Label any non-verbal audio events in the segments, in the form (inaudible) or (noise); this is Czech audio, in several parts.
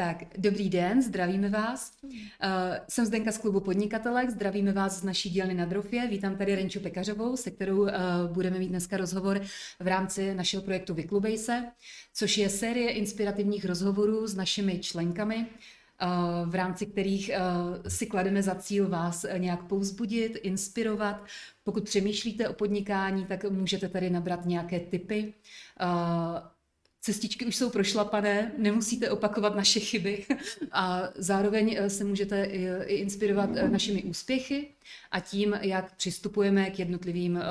Tak, dobrý den, zdravíme vás. Uh, jsem Zdenka z klubu podnikatelek, zdravíme vás z naší dílny na Drofě. Vítám tady Renču Pekařovou, se kterou uh, budeme mít dneska rozhovor v rámci našeho projektu Vyklubej se, což je série inspirativních rozhovorů s našimi členkami, uh, v rámci kterých si klademe za cíl vás nějak povzbudit, inspirovat. Pokud přemýšlíte o podnikání, tak můžete tady nabrat nějaké typy cestičky už jsou prošlapané, nemusíte opakovat naše chyby (laughs) a zároveň eh, se můžete i inspirovat eh, našimi úspěchy a tím, jak přistupujeme k jednotlivým eh,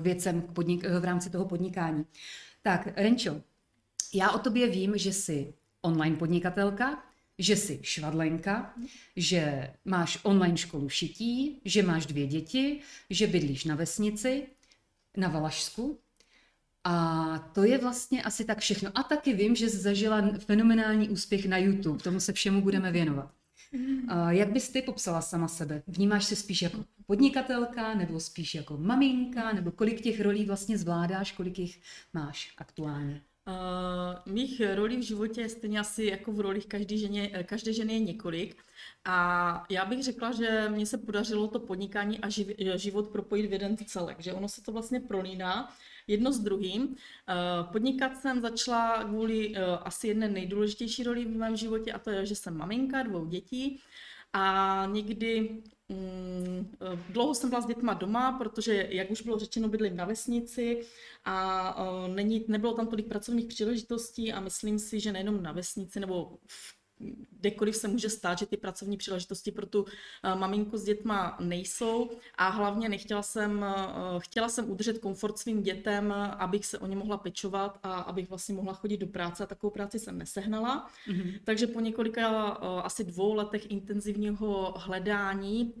věcem v rámci toho podnikání. Tak, Renčo, já o tobě vím, že jsi online podnikatelka, že jsi švadlenka, že máš online školu šití, že máš dvě děti, že bydlíš na vesnici, na Valašsku a to je vlastně asi tak všechno. A taky vím, že jsi zažila fenomenální úspěch na YouTube. Tomu se všemu budeme věnovat. A jak bys ty popsala sama sebe? Vnímáš se spíš jako podnikatelka, nebo spíš jako maminka, nebo kolik těch rolí vlastně zvládáš, kolik jich máš aktuálně? Uh, mých rolí v životě je stejně asi jako v rolích každé ženy, každé ženy je několik. A já bych řekla, že mně se podařilo to podnikání a živ, život propojit v jeden celek, že ono se to vlastně prolíná jedno s druhým. Eh, podnikat jsem začala kvůli eh, asi jedné nejdůležitější roli v mém životě a to je, že jsem maminka dvou dětí a někdy mm, eh, dlouho jsem byla s dětma doma, protože, jak už bylo řečeno, bydlím na vesnici a není, nebylo tam tolik pracovních příležitostí a myslím si, že nejenom na vesnici nebo v kdekoliv se může stát, že ty pracovní příležitosti pro tu eh, maminku s dětma nejsou a hlavně nechtěla jsem, eh, chtěla jsem udržet komfort svým dětem, abych se o ně mohla pečovat a abych vlastně mohla chodit do práce a takovou práci jsem nesehnala. Mm-hmm. Takže po několika eh, asi dvou letech intenzivního hledání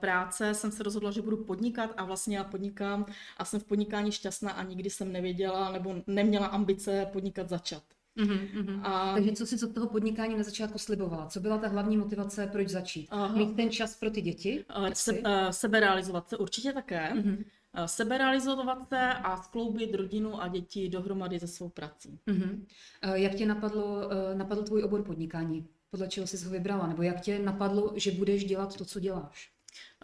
práce jsem se rozhodla, že budu podnikat a vlastně já podnikám a jsem v podnikání šťastná a nikdy jsem nevěděla nebo neměla ambice podnikat začat. Mm-hmm, A... Takže co si od toho podnikání na začátku slibovala? Co byla ta hlavní motivace, proč začít? Aha. Mít ten čas pro ty děti? Se, uh, seberealizovat se určitě také. Mm-hmm. Seberealizovat se a skloubit rodinu a děti dohromady ze svou prací. Mm-hmm. Jak tě napadlo, napadl tvůj obor podnikání? Podle čeho jsi ho vybrala? Nebo jak tě napadlo, že budeš dělat to, co děláš?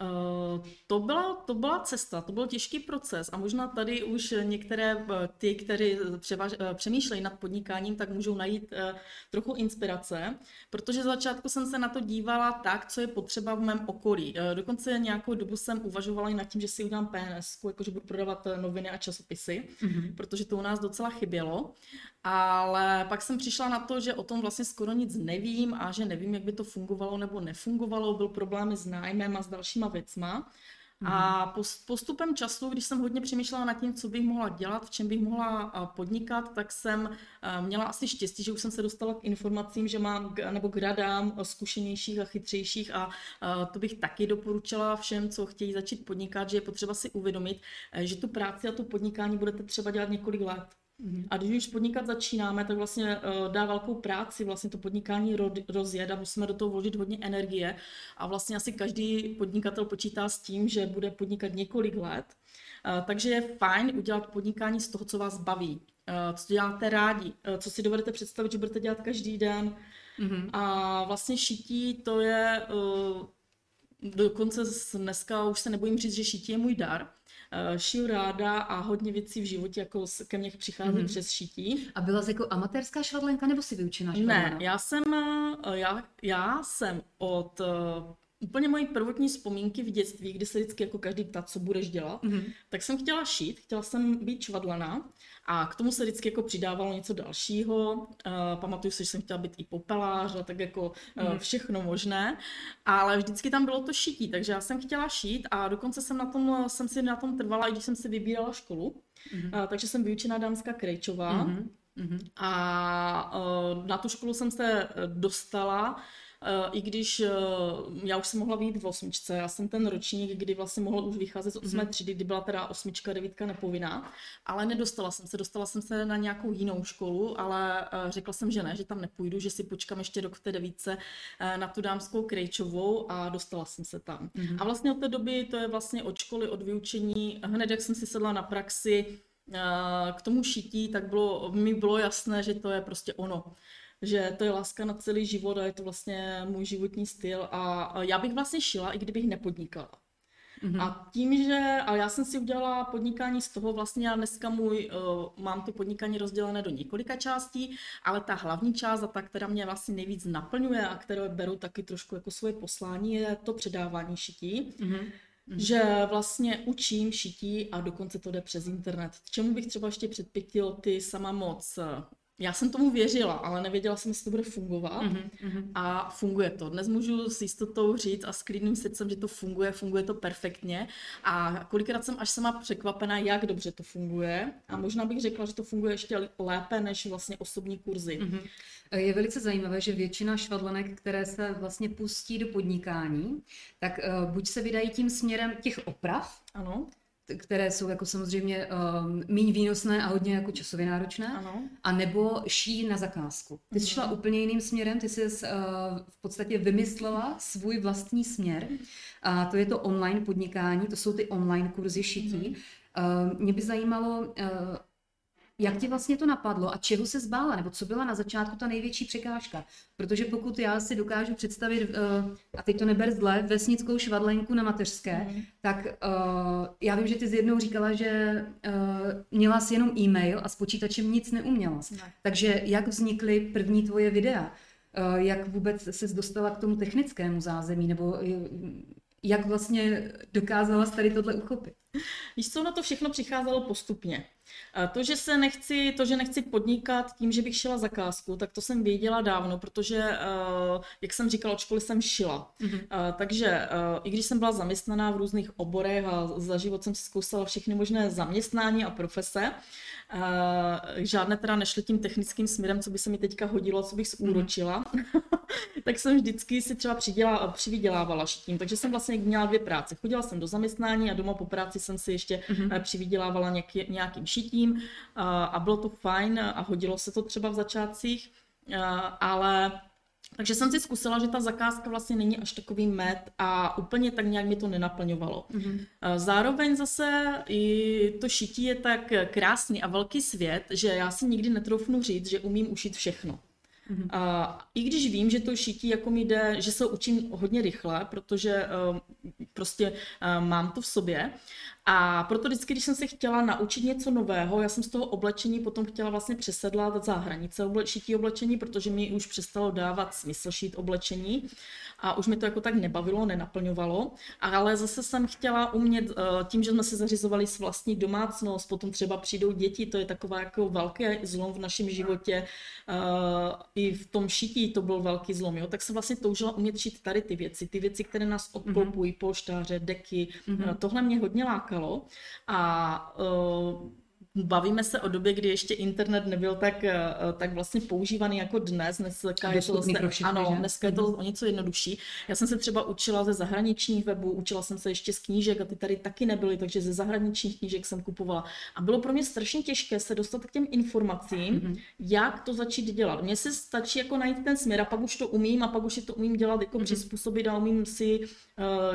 Uh, to byla, to byla cesta, to byl těžký proces a možná tady už některé eh, ty, kteří převaž, eh, přemýšlejí nad podnikáním, tak můžou najít trochu inspirace, protože z začátku jsem se na to dívala tak, co je potřeba v mém okolí. Dokonce nějakou dobu jsem uvažovala i nad tím, že si udělám PNS, jakože budu prodávat noviny a časopisy, mm-hmm. protože to u nás docela chybělo. Ale pak jsem přišla na to, že o tom vlastně skoro nic nevím a že nevím, jak by to fungovalo nebo nefungovalo. Byl problémy s nájmem a s dalšíma věcma. A mhm. postupem času, když jsem hodně přemýšlela nad tím, co bych mohla dělat, v čem bych mohla podnikat, tak jsem měla asi štěstí, že už jsem se dostala k informacím, že mám nebo k radám zkušenějších a chytřejších a to bych taky doporučila všem, co chtějí začít podnikat, že je potřeba si uvědomit, že tu práci a tu podnikání budete třeba dělat několik let. Mm-hmm. A když už podnikat začínáme, tak vlastně uh, dá velkou práci vlastně to podnikání ro- rozjet a musíme do toho vložit hodně energie. A vlastně asi každý podnikatel počítá s tím, že bude podnikat několik let. Uh, takže je fajn udělat podnikání z toho, co vás baví, uh, co děláte rádi, uh, co si dovedete představit, že budete dělat každý den. Mm-hmm. A vlastně šití to je... Uh, dokonce dneska už se nebojím říct, že šití je můj dar, šiju ráda a hodně věcí v životě jako ke mně přichází mm-hmm. přes šití. A byla jsi jako amatérská švadlenka nebo si vyučená švadlena? Ne, já jsem, eh, já, já jsem od eh, úplně moje prvotní vzpomínky v dětství, kdy se vždycky jako každý ptá, co budeš dělat, mm-hmm. tak jsem chtěla šít, chtěla jsem být švadlena a k tomu se vždycky jako přidávalo něco dalšího. Uh, pamatuju si, že jsem chtěla být i popelář a tak jako uh, všechno možné, ale vždycky tam bylo to šití, takže já jsem chtěla šít a dokonce jsem, na tom, jsem si na tom trvala, i když jsem si vybírala školu, mm-hmm. uh, takže jsem vyučená dámská Krejčová. Mm-hmm. A uh, na tu školu jsem se dostala i když eh, já už jsem mohla být v osmičce, já jsem ten ročník, kdy vlastně mohla už vycházet z osmé mhm. třídy, kdy byla teda osmička, devítka nepovinná, ale nedostala jsem se, dostala jsem se na nějakou jinou školu, ale eh, řekla jsem, že ne, že tam nepůjdu, že si počkám ještě rok v té devítce na tu dámskou Krejčovou a dostala jsem se tam. Mm-hmm. A vlastně od té doby to je vlastně od školy, od vyučení, hned jak jsem si sedla na praxi, k tomu šití, tak bylo, mi bylo jasné, že to je prostě ono. Že to je láska na celý život a je to vlastně můj životní styl a já bych vlastně šila, i kdybych nepodnikala. Mm-hmm. A tím, že, ale já jsem si udělala podnikání z toho, vlastně já dneska můj, uh, mám to podnikání rozdělené do několika částí, ale ta hlavní část a ta, která mě vlastně nejvíc naplňuje a kterou beru taky trošku jako svoje poslání, je to předávání šití. Mm-hmm. Že vlastně učím šití a dokonce to jde přes internet. Čemu bych třeba ještě předpětil ty sama moc já jsem tomu věřila, ale nevěděla jsem, jestli to bude fungovat mm-hmm. a funguje to. Dnes můžu s jistotou říct a s klidným srdcem, že to funguje, funguje to perfektně a kolikrát jsem až sama překvapená, jak dobře to funguje a možná bych řekla, že to funguje ještě lépe než vlastně osobní kurzy. Mm-hmm. Je velice zajímavé, že většina švadlenek, které se vlastně pustí do podnikání, tak uh, buď se vydají tím směrem těch oprav, ano které jsou jako samozřejmě um, méně výnosné a hodně jako časově náročné, ano. a nebo ší na zakázku. Ty jsi šla mhm. úplně jiným směrem, ty jsi uh, v podstatě vymyslela svůj vlastní směr a to je to online podnikání, to jsou ty online kurzy šití. Uh, mě by zajímalo, uh, jak ti vlastně to napadlo a čeho se zbála, nebo co byla na začátku ta největší překážka? Protože pokud já si dokážu představit, uh, a teď to neber zle, vesnickou švadlenku na mateřské, mm. tak uh, já vím, že ty z jednou říkala, že uh, měla si jenom e-mail a s počítačem nic neuměla. Ne. Takže jak vznikly první tvoje videa? Jak vůbec se dostala k tomu technickému zázemí, nebo jak vlastně dokázala tady tohle uchopit? Víš co, na to všechno přicházelo postupně. To, že se nechci, to, že nechci podnikat tím, že bych šila zakázku, tak to jsem věděla dávno, protože, eh, jak jsem říkala, od školy jsem šila. Mm-hmm. Takže eh, i když jsem byla zaměstnaná v různých oborech a za život jsem si zkousala všechny možné zaměstnání a profese, žádné teda nešly tím technickým směrem, co by se mi teďka hodilo, co bych zúročila, mm. (laughs) tak jsem vždycky si třeba přiděla, přivydělávala šitím. Takže jsem vlastně měla dvě práce. Chodila jsem do zaměstnání a doma po práci jsem si ještě mm. přivydělávala nějaký, nějakým šitím a bylo to fajn a hodilo se to třeba v začátcích, ale takže jsem si zkusila, že ta zakázka vlastně není až takový med a úplně tak nějak mi to nenaplňovalo. Mm-hmm. Zároveň zase i to šití je tak krásný a velký svět, že já si nikdy netroufnu říct, že umím ušít všechno. Mm-hmm. A I když vím, že to šití jako mi jde, že se učím hodně rychle, protože uh, prostě uh, mám to v sobě, a proto vždycky, když jsem se chtěla naučit něco nového, já jsem z toho oblečení potom chtěla vlastně přesedlat za hranice oble- šití oblečení, protože mi už přestalo dávat smysl šít oblečení a už mi to jako tak nebavilo, nenaplňovalo. Ale zase jsem chtěla umět, eh, tím, že jsme se zařizovali s vlastní domácnost, potom třeba přijdou děti, to je taková jako velký zlom v našem životě. Eh, I v tom šití to byl velký zlom, jo? tak jsem vlastně toužila umět šít tady ty věci, ty věci, které nás obklopují, mm-hmm. polštáře, deky. Mm-hmm. Tohle mě hodně lákalo a bavíme se o době, kdy ještě internet nebyl tak, eh, tak vlastně používaný jako dnes. Dneska je to, vlastně, všechny, ano, dneska je to mhm. o něco jednodušší. Já jsem se třeba učila ze zahraničních webů, učila jsem se ještě z knížek a ty tady taky nebyly, takže ze zahraničních knížek jsem kupovala. A bylo pro mě strašně těžké se dostat k těm informacím, mm-hmm. jak to začít dělat. Mně se stačí jako najít ten směr a pak už to umím a pak už je to umím dělat jako mm-hmm. přizpůsobit a umím si uh,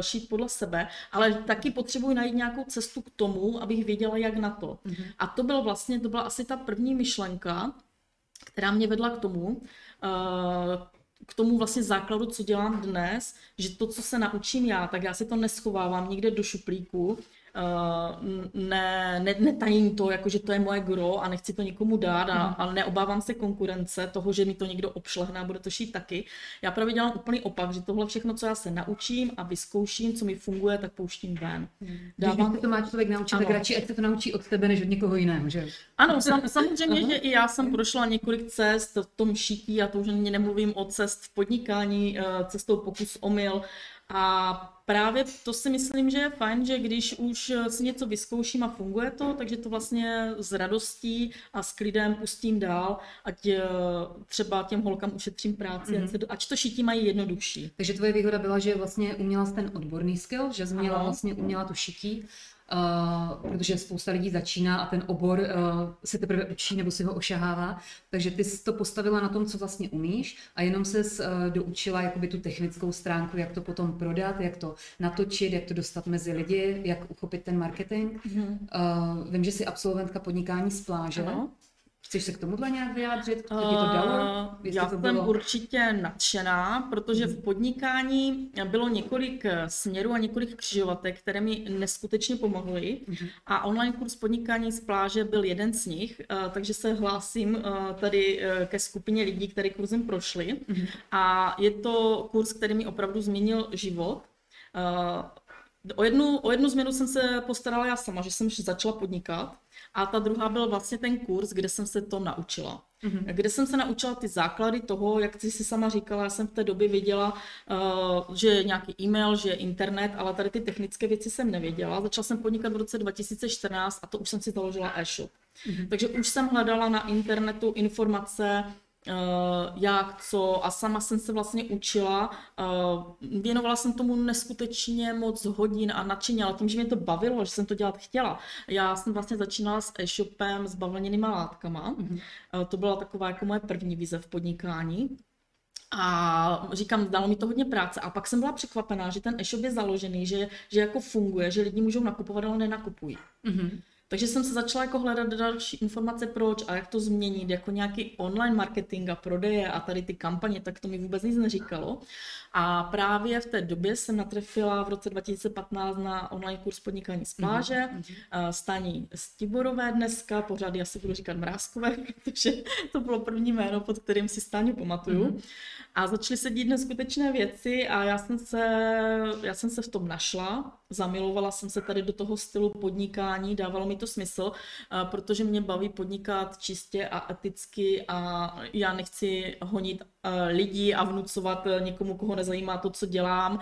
šít podle sebe, ale taky potřebuji najít nějakou cestu k tomu, abych věděla, jak na to. Mm-hmm. A to bylo vlastně, to byla asi ta první myšlenka, která mě vedla k tomu, eh, k tomu vlastně základu, co dělám dnes, že to, co se naučím já, tak já si to neschovávám nikde do šuplíku, ne, ne, netajím to, jako že to je moje gro a nechci to nikomu dát, a, mm. ale neobávám se konkurence, toho, že mi to někdo obšlehne a bude to šít taky. Já právě dělám úplný opak, že tohle všechno, co já se naučím a vyzkouším, co mi funguje, tak pouštím ven. Mm. Dávám... Když to má člověk naučit, ano. tak radši ať se to naučí od tebe, než od někoho jiného, že? Ano, sam, (laughs) samozřejmě, že i já jsem prošla několik cest v tom šití a to už nemluvím o cest v podnikání, eh, cestou pokus omyl, a právě to si myslím, že je fajn, že když už si něco vyzkouším a funguje to, takže to vlastně s radostí a s klidem pustím dál, ať eh, třeba těm holkám ušetřím práci, mm-hmm. ať, to šití mají jednodušší. Takže tvoje výhoda byla, že vlastně uměla ten odborný skill, že jsi měla vlastně uměla to šití Uh, protože spousta lidí začíná a ten obor uh, se teprve učí nebo si ho ošahává. Takže ty jsi to postavila na tom, co vlastně umíš a jenom se uh, doučila jakoby tu technickou stránku, jak to potom prodat, jak to natočit, jak to dostat mezi lidi, jak uchopit ten marketing. Mm-hmm. Uh, vím, že jsi absolventka podnikání z pláže. Ano. Chceš se k tomuhle nějak vyjádřit? Co ti to dalo? Jestli Já to jsem bylo... určitě nadšená, protože v podnikání bylo několik eh, směrů a několik křižovatek, které mi neskutečně pomohly. Mm-hmm. A online kurz podnikání z pláže byl jeden z nich, eh, takže se hlásím eh, tady ke skupině lidí, které kurzem prošli. Mm-hmm. A je to kurz, který mi opravdu změnil život. O jednu, o jednu změnu jsem se postarala já sama, že jsem začala podnikat. A ta druhá byl vlastně ten kurz, kde jsem se to naučila. Mm-hmm. Kde jsem se naučila ty základy toho, jak jsi si sama říkala, já jsem v té době věděla, uh, že je nějaký e-mail, že je internet, ale tady ty technické věci jsem nevěděla. Začala jsem podnikat v roce 2014 a to už jsem si založila e-shop. Mm-hmm. Takže už jsem hledala na internetu informace, jak, co a sama jsem se vlastně učila. Uh, věnovala jsem tomu neskutečně moc hodin a nadšeně, ale tím, že mě to bavilo, že jsem to dělat chtěla. Já jsem vlastně začínala s e-shopem s bavlněnýma látkama. Mm-hmm. Uh, to byla taková jako moje první vize v podnikání. A říkám, dalo mi to hodně práce. A pak jsem byla překvapená, že ten e-shop je založený, že, že jako funguje, že lidi můžou nakupovat, ale nenakupují. Mm-hmm. Takže jsem se začala jako hledat další informace proč a jak to změnit, jako nějaký online marketing a prodeje a tady ty kampaně, tak to mi vůbec nic neříkalo. A právě v té době jsem natrefila v roce 2015 na online kurz podnikání z pláže, mm-hmm. stání Stiborové dneska, pořád já si budu říkat Mrázkové, (laughs) protože to bylo první jméno, pod kterým si Stáňu pamatuju. Mm-hmm. A začaly se dít neskutečné věci a já jsem, se, já jsem se v tom našla, zamilovala jsem se tady do toho stylu podnikání, dávalo mi to smysl, protože mě baví podnikat čistě a eticky a já nechci honit lidí a vnucovat někomu, koho nezajímá to, co dělám,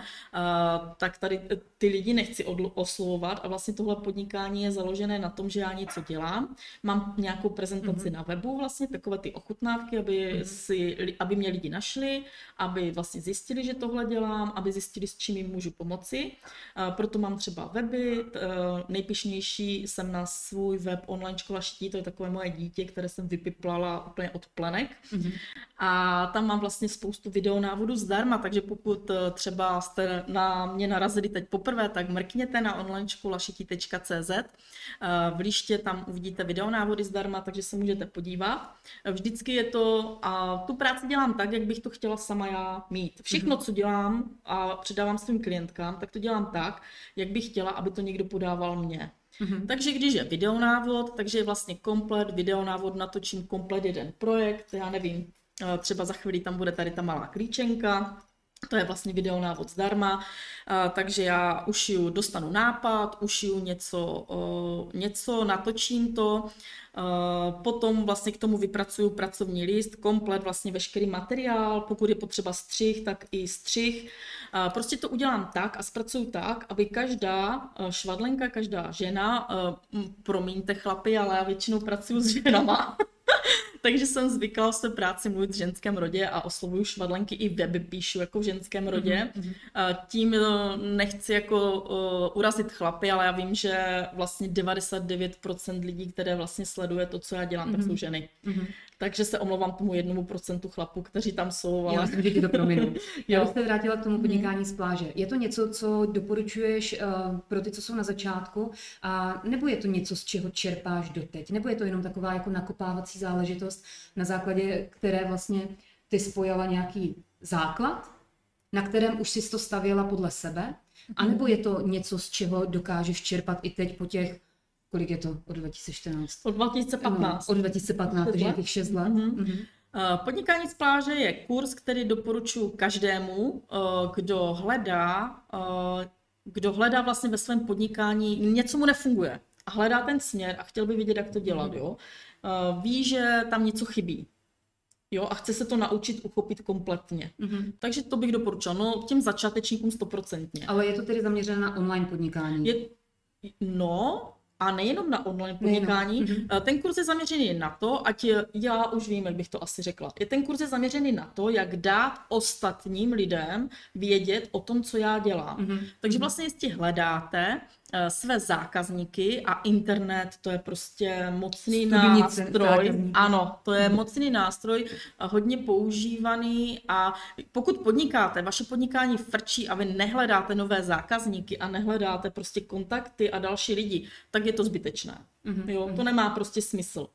tak tady ty lidi nechci oslovovat a vlastně tohle podnikání je založené na tom, že já něco dělám. Mám nějakou prezentaci mm-hmm. na webu, vlastně takové ty ochutnávky, aby, mm-hmm. si, aby mě lidi našli, aby vlastně zjistili, že tohle dělám, aby zjistili, s čím jim můžu pomoci. Proto mám třeba weby, nejpišnější jsem na svůj web online škola ští, to je takové moje dítě, které jsem vypiplala úplně od plenek. Mm-hmm. A tam mám vlastně spoustu videonávodů zdarma, takže pokud eh, třeba jste na mě narazili teď poprvé, tak mrkněte na onlineškolašití.cz. Eh, v liště tam uvidíte videonávody zdarma, takže se můžete podívat. Vždycky je to, a tu práci dělám tak, jak bych to chtěla sama já mít. Všechno, co dělám a předávám svým klientkám, tak to dělám tak, jak bych chtěla, aby to někdo podával mě. Mm-hmm. Takže když je videonávod, takže je vlastně komplet videonávod, natočím komplet jeden projekt, já nevím, Eh, třeba za chvíli tam bude tady ta malá klíčenka, to je vlastně videonávod zdarma, eh, takže já ušiju, dostanu nápad, ušiju něco, něco natočím to, eh, potom vlastně k tomu vypracuju pracovní list, komplet vlastně veškerý materiál, pokud je potřeba střih, tak i střih. Prostě to udělám tak a zpracuju tak, aby každá švadlenka, každá žena, promiňte chlapy, ale já většinou pracuju s ženama, (laughs) Takže jsem zvykla své práci mluvit v ženském rodě a oslovuju švadlenky i weby píšu jako v ženském rodě. Mm-hmm. Tím eh, nechci jako urazit chlapy, ale já vím, že vlastně 99% lidí, které vlastně sleduje to, co já dělám, mm-hmm. tak jsou mhm. ženy. Mm-hmm. Takže se omlouvám tomu jednomu procentu chlapů, kteří tam jsou. Ale... Já myslím, že ti to prominu. (laughs) Já bych se vrátila k tomu podnikání z pláže. Je to něco, co doporučuješ uh, pro ty, co jsou na začátku, a nebo je to něco, z čeho čerpáš doteď? Nebo je to jenom taková jako nakopávací záležitost, na základě které vlastně ty spojila nějaký základ, na kterém už jsi to stavěla podle sebe? A nebo je to něco, z čeho dokážeš čerpat i teď po těch kolik je to od 2014? Od 2015. No, od 2015, takže nějakých 6 let. Mm-hmm. Mm-hmm. Podnikání z pláže je kurz, který doporučuji každému, eh, kdo hledá, eh, kdo hledá vlastně ve svém podnikání, něco mu nefunguje a hledá ten směr a chtěl by vidět, jak to dělat, mm-hmm. jo. Ví, že tam něco chybí. Jo, a chce se to naučit uchopit kompletně. Mm-hmm. Takže to bych doporučila. No, těm začátečníkům stoprocentně. Ale je to tedy zaměřené na online podnikání? Je, no, a nejenom na online podnikání. Nejenom. Mhm. Ten kurz je zaměřený na to, ať já už vím, jak bych to asi řekla. Je ten kurz je zaměřený na to, jak dát ostatním lidem vědět o tom, co já dělám. Mm-hmm. Takže mhm. vlastně, jestli hledáte Eh, své zákazníky a internet to je prostě mocný Studnice, nástroj. Zákazníky. Ano, to je mocný nástroj, hodně používaný a pokud podnikáte, vaše podnikání frčí a vy nehledáte nové zákazníky a nehledáte prostě kontakty a další lidi, tak je to zbytečné. Mm-hmm. Jo, to nemá prostě smysl.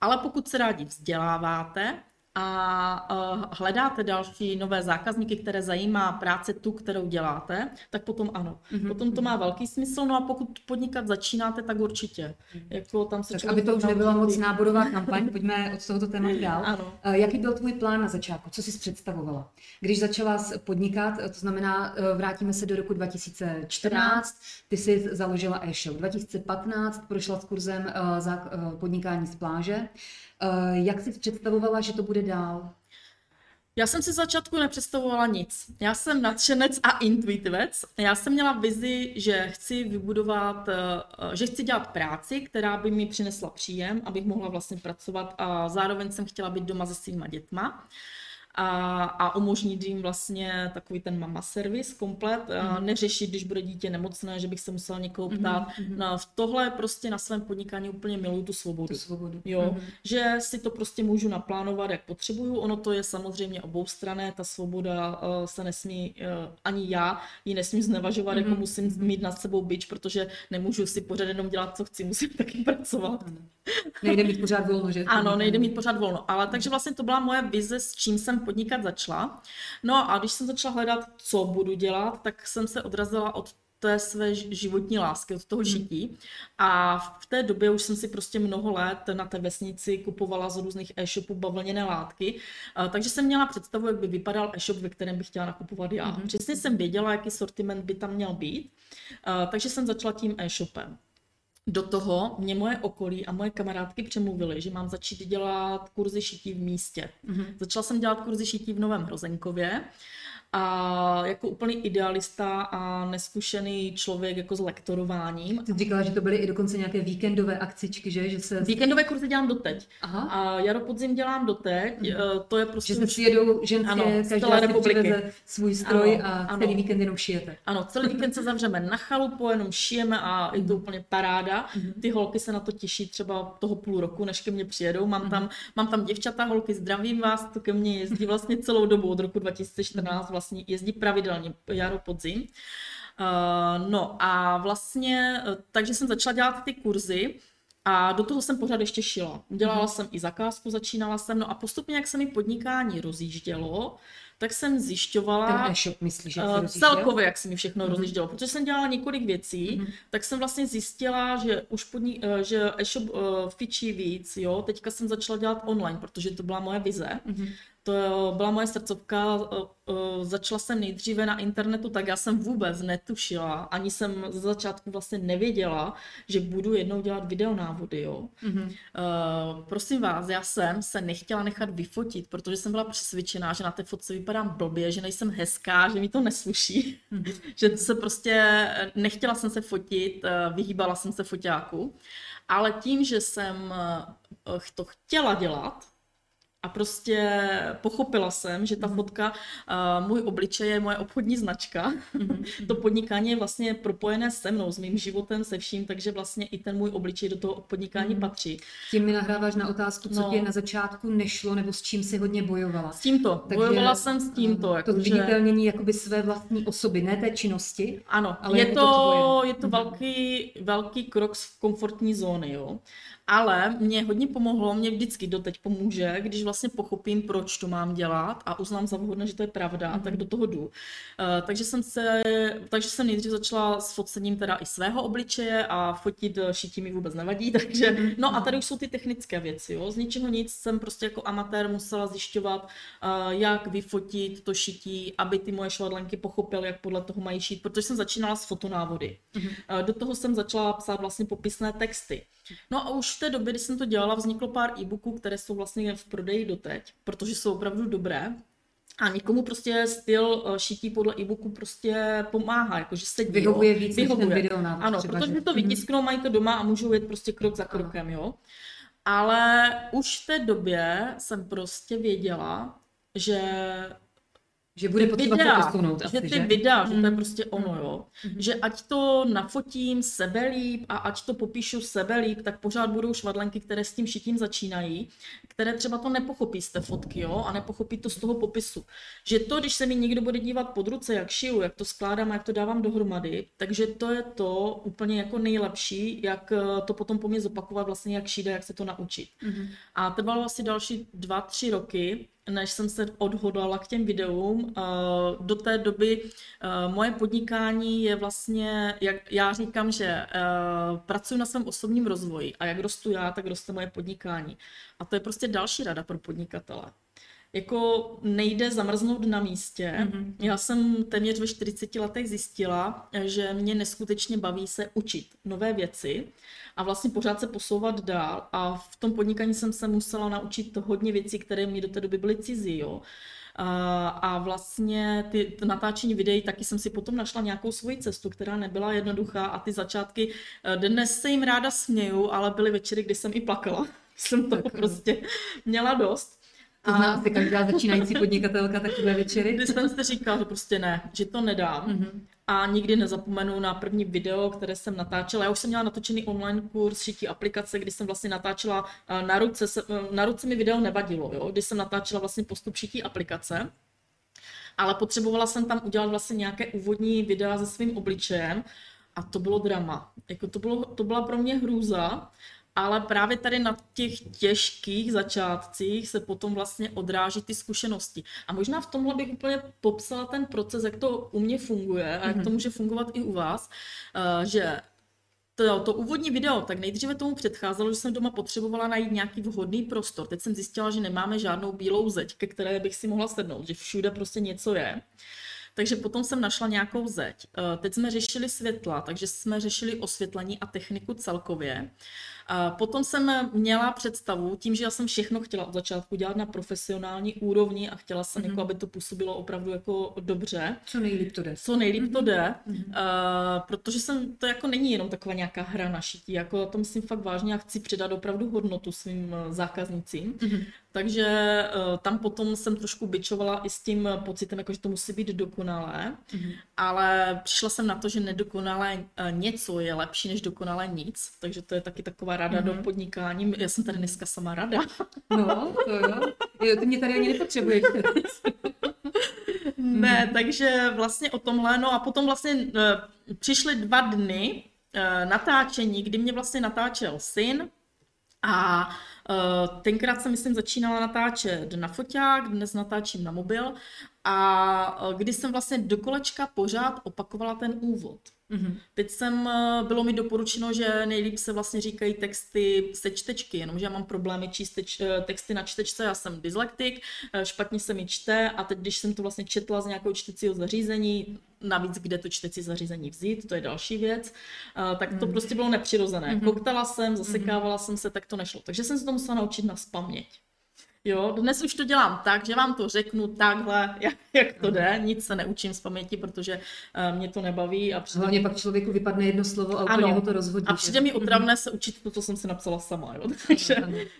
Ale pokud se rádi vzděláváte, a uh, hledáte další nové zákazníky, které zajímá práce tu, kterou děláte, tak potom ano. Mm-hmm. Potom to má velký smysl, no a pokud podnikat začínáte, tak určitě. Mm-hmm. Jako tam se tak aby to už nebyla moc náborová (laughs) kampaň, pojďme od tohoto tématu dál. Ano. Uh, jaký byl tvůj plán na začátku? Co jsi představovala? Když začala podnikat, to znamená, vrátíme se do roku 2014, ty jsi založila e-shop. 2015 prošla s kurzem podnikání z pláže. Eh, jak jsi představovala, že to bude dál? Já jsem si začátku nepředstavovala nic. Já jsem nadšenec a intuitivec. Já jsem měla vizi, že chci vybudovat, eh, že chci dělat práci, která by mi přinesla příjem, abych mohla vlastně pracovat a zároveň jsem chtěla být doma se svýma dětma a, a umožnit jim vlastně takový ten mama servis komplet, mm-hmm. neřešit, když bude dítě nemocné, že bych se musela někoho mhm, ptát. Mm-hmm. No, v tohle prostě na svém podnikání úplně miluju tu svobodu. Tu svobodu. Jo, mm-hmm. že si to prostě můžu naplánovat, jak potřebuju. Ono to je samozřejmě oboustrané, ta svoboda uh, se nesmí, uh, ani já ji nesmím znevažovat, mm-hmm. jako mhm, musím mít nad sebou bič, protože nemůžu si pořád jenom dělat, co chci, musím (laughs) taky pracovat. Ano. Nejde mít pořád volno, že? Ano, nejde mít pořád volno. Ale takže vlastně to byla moje vize, s čím jsem podnikat začala. No a když jsem začala hledat, co budu dělat, tak jsem se odrazila od té své životní lásky, od toho hmm. žití. A v té době už jsem si prostě mnoho let na té vesnici kupovala z různých e-shopů bavlněné látky, takže jsem měla představu, jak by vypadal e-shop, ve kterém bych chtěla nakupovat já. Mm-hmm. Přesně jsem věděla, jaký sortiment by tam měl být, takže jsem začala tím e-shopem do toho mě moje okolí a moje kamarádky přemluvily, že mám začít dělat kurzy šití v místě. Mm-hmm. Začala jsem dělat kurzy šití v Novém Hrozenkově a jako úplný idealista a neskušený člověk jako s lektorováním. Ty říkala, že to byly i dokonce nějaké víkendové akcičky, že? že se... Víkendové kurzy dělám doteď. Aha. A jaro podzim dělám doteď. Mm. To je prostě... Že se přijedou ženské, ano, každá republiky. svůj stroj ano, a celý ano. víkend jenom šijete. Ano, celý víkend se zavřeme na chalupu, jenom šijeme a mm. je to mhm. úplně paráda. Mm. Ty holky se na to těší třeba toho půl roku, než ke mně přijedou. Mám, mm. tam, mám tam děvčata, holky, zdravím vás, to ke mně jezdí vlastně celou dobu od roku 2014 vlastně vlastně jezdí pravidelně jaro, podzim. Uh, no a vlastně, eh, takže jsem začala dělat ty kurzy a do toho jsem pořád ještě šila. Dělala mm. jsem i zakázku, začínala jsem, no a postupně, jak se mi podnikání rozjíždělo, tak jsem zjišťovala... Ten e-shop myslíš, jak uh, Celkově, jak se mi všechno mm-hmm. rozjíždělo. Protože jsem dělala několik věcí, mm-hmm. tak jsem vlastně zjistila, že už podni- že e-shop uh, fičí víc, jo. Teďka jsem začala dělat online, protože to byla moje vize. Mm-hmm to byla moje srdcovka. Začala jsem nejdříve na internetu, tak já jsem vůbec netušila, ani jsem ze začátku vlastně nevěděla, že budu jednou dělat videonávody, jo. Mm-hmm. Uh, prosím vás, já jsem se nechtěla nechat vyfotit, protože jsem byla přesvědčená, že na té fotce vypadám blbě, že nejsem hezká, že mi to nesluší, mm-hmm. (laughs) že se prostě nechtěla jsem se fotit, vyhýbala jsem se foťáku, ale tím, že jsem to chtěla dělat, a prostě pochopila jsem, že ta mm. fotka, uh, můj obličej je moje obchodní značka. Mm. (laughs) to podnikání je vlastně propojené se mnou, s mým životem, se vším, takže vlastně i ten můj obličej do toho podnikání patří. Tím mi nahráváš na otázku, co no. ti na začátku nešlo, nebo s čím si hodně bojovala. S tímto. Takže, bojovala jsem s tímto. Jako to zviditelnění že... jakoby své vlastní osoby, ne té činnosti. Ano, ale je, jako to, to je to velký, velký krok z komfortní zóny, jo. Ale mě hodně pomohlo, mě vždycky doteď pomůže, když vlastně pochopím, proč to mám dělat a uznám za vhodné, že to je pravda, mm-hmm. tak do toho jdu. Uh, takže jsem se, takže jsem nejdřív začala s focením teda i svého obličeje a fotit šití mi vůbec nevadí, (laughs) takže mm-hmm. no a tady už jsou ty technické věci, jo. Z ničeho nic jsem prostě jako amatér musela zjišťovat, uh, jak vyfotit to šití, aby ty moje švadlenky pochopily, jak podle toho mají šít, protože jsem začínala s fotonávody. Mm-hmm. Uh, do toho jsem začala psát vlastně popisné texty. No a už v té době, kdy jsem to dělala, vzniklo pár e-booků, které jsou vlastně v prodeji doteď, protože jsou opravdu dobré. A někomu prostě styl eh, šití podle e-booku prostě pomáhá, jakože se Vyhovuje víc vyhovuje. než ten video návrh, Ano, třeba, protože že... to mhm. vytisknou, mají to doma a můžou jít prostě krok za krokem, jo. Ale už v té době jsem prostě věděla, že Že bude potřeba videa, se posunout asi, že ty že? videa, že to je mm. prostě ono, jo. Mm. Že ať to nafotím sebe líp a ať to popíšu sebe líp, tak pořád budou švadlenky, které s tím šitím začínají, které třeba to nepochopí z té fotky, jo, a nepochopí to z toho popisu. Že to, když se mi někdo bude dívat pod ruce, jak šiju, jak to skládám a jak to dávám dohromady, takže to je to úplně jako nejlepší, jak eh, to potom po mě zopakovat vlastně, jak šít a jak se to naučit. Mm. A trvalo asi další dva, tři roky, než jsem se odhodlala k těm videům. Do té doby moje podnikání je vlastně, jak já říkám, že pracuji na svém osobním rozvoji a jak rostu já, tak roste moje podnikání. A to je prostě další rada pro podnikatele jako nejde zamrznout na místě. Mm-hmm. Já jsem téměř ve 40 letech zjistila, že mě neskutečně baví se učit nové věci a vlastně pořád se posouvat dál a v tom podnikání jsem se musela naučit hodně věcí, které mi do té doby byly cizí, jo. A, a vlastně ty, natáčení videí taky jsem si potom našla nějakou svoji cestu, která nebyla jednoduchá a ty začátky, eh, dnes se jim ráda směju, ale byly večery, kdy jsem i plakala. (laughs) jsem toho tak, prostě měla dost. To zná asi každá začínající podnikatelka takové večery. Když jsem si říkala, že prostě ne, že to nedám. Mm-hmm. A nikdy nezapomenu na první video, které jsem natáčela. Já už jsem měla natočený online kurz šití aplikace, kdy jsem vlastně natáčela eh, na ruce. Eh, na ruce mi video nevadilo, jo? když jsem natáčela vlastně postup šití aplikace. Ale potřebovala jsem tam udělat vlastně nějaké úvodní videa se svým obličejem a to bylo drama. Jako to, bylo, to byla pro mě hrůza ale právě tady na těch těžkých začátcích se potom vlastně odráží ty zkušenosti. A možná v tomhle bych úplně popsala ten proces, jak to u mě funguje a jak to mhm. může fungovat i u vás, eh, že to, to úvodní video, tak nejdříve tomu předcházelo, že jsem doma potřebovala najít nějaký vhodný prostor. Teď jsem zjistila, že nemáme žádnou bílou zeď, ke které bych si mohla sednout, že všude prostě něco je. Takže potom jsem našla nějakou zeď. Eh, teď jsme řešili světla, takže jsme řešili osvětlení a techniku celkově. A potom jsem měla představu, tím, že já jsem všechno chtěla od začátku dělat na profesionální úrovni a chtěla jsem, mm-hmm. jako, aby to působilo opravdu jako dobře. Co nejlíp to jde. Co nejlíp mm-hmm. to mhm. jde, mm-hmm. uh, protože jsem, to jako není jenom taková nějaká hra na šití, jako to myslím fakt vážně a chci předat opravdu hodnotu svým eh, zákaznicím. Mm-hmm. Takže uh, tam potom jsem trošku byčovala i s tím pocitem, jako, že to musí být dokonalé, mm-hmm. ale přišla jsem na to, že nedokonalé uh, něco je lepší než dokonalé nic, takže to je taky taková rada mm-hmm. do mhm. podnikání. Já jsem tady dneska sama rada. No, to jo. jo ty mě tady ani nepotřebuješ. ne, takže vlastně o tomhle, no a potom vlastně uh, přišly dva dny natáčení, kdy mě vlastně natáčel syn a tenkrát jsem, myslím, začínala natáčet na foťák, dnes natáčím na mobil a uh, kdy jsem vlastně do kolečka pořád opakovala ten úvod. Mm-hmm. Teď jsem, eh, bylo mi doporučeno, že nejlíp se vlastně říkají texty se čtečky, jenomže já mám problémy číst teč, eh, texty na čtečce, já jsem dyslektik, eh, špatně se mi čte a teď, když jsem to vlastně četla z nějakého čtecího zařízení, navíc kde to čtecí zařízení vzít, to je další věc, tak to mm. prostě bylo nepřirozené. Mm-hmm. Koktala jsem, zasekávala mm-hmm. jsem se, tak to nešlo. Takže jsem se to musela naučit na spaměť. Jo, dnes už to dělám tak, že vám to řeknu takhle, (laughs) jak, jak to jde, nic se neučím z paměti, protože uh, mě to nebaví. A přijde Hlavně pak člověku vypadne jedno slovo a úplně ho to rozhodí. A přijde mi otravné se učit to, co jsem si napsala sama. Jo? (laughs) Takže,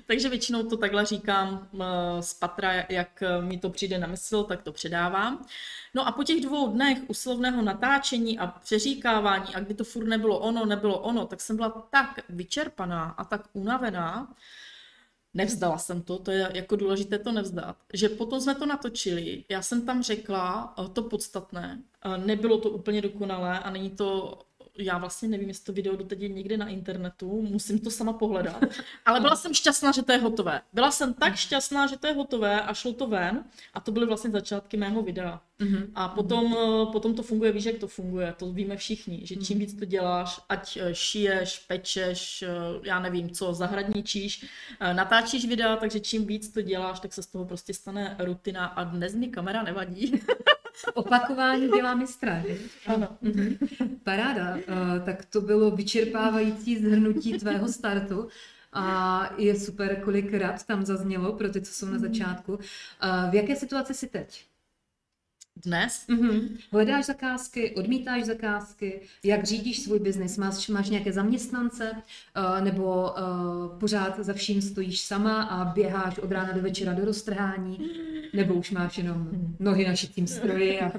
takže většinou to takhle říkám uh, z patra, jak mi to přijde na mysl, tak to předávám. No a po těch dvou dnech uslovného natáčení a přeříkávání, a kdy to furt nebylo ono, nebylo ono, tak jsem byla tak vyčerpaná a tak unavená, nevzdala jsem to, to je jako důležité to nevzdat, že potom jsme to natočili, já jsem tam řekla to podstatné, nebylo to úplně dokonalé a není to já vlastně nevím, jestli to video doteď je někde na internetu, musím to sama pohledat, ale byla jsem šťastná, že to je hotové. Byla jsem tak šťastná, že to je hotové a šlo to ven a to byly vlastně začátky mého videa. Mm-hmm. A potom, mm-hmm. potom to funguje, víš, jak to funguje, to víme všichni, že čím víc to děláš, ať eh, šiješ, pečeš, já nevím co, zahradničíš, natáčíš videa, takže čím víc to děláš, tak se z toho prostě stane rutina a dnes mi kamera nevadí. (laughs) Opakování dělá mistra? Ano. Mhm. Paráda. Uh, tak to bylo vyčerpávající zhrnutí tvého startu. A je super, kolik rad tam zaznělo pro ty, co jsou na mhm. začátku. Uh, v jaké situaci jsi teď? Dnes. Mm-hmm. Hledáš zakázky, odmítáš zakázky, jak řídíš svůj biznis? Máš, máš nějaké zaměstnance uh, nebo uh, pořád za vším stojíš sama a běháš od rána do večera do roztrhání? Nebo už máš jenom nohy na šitím stroji a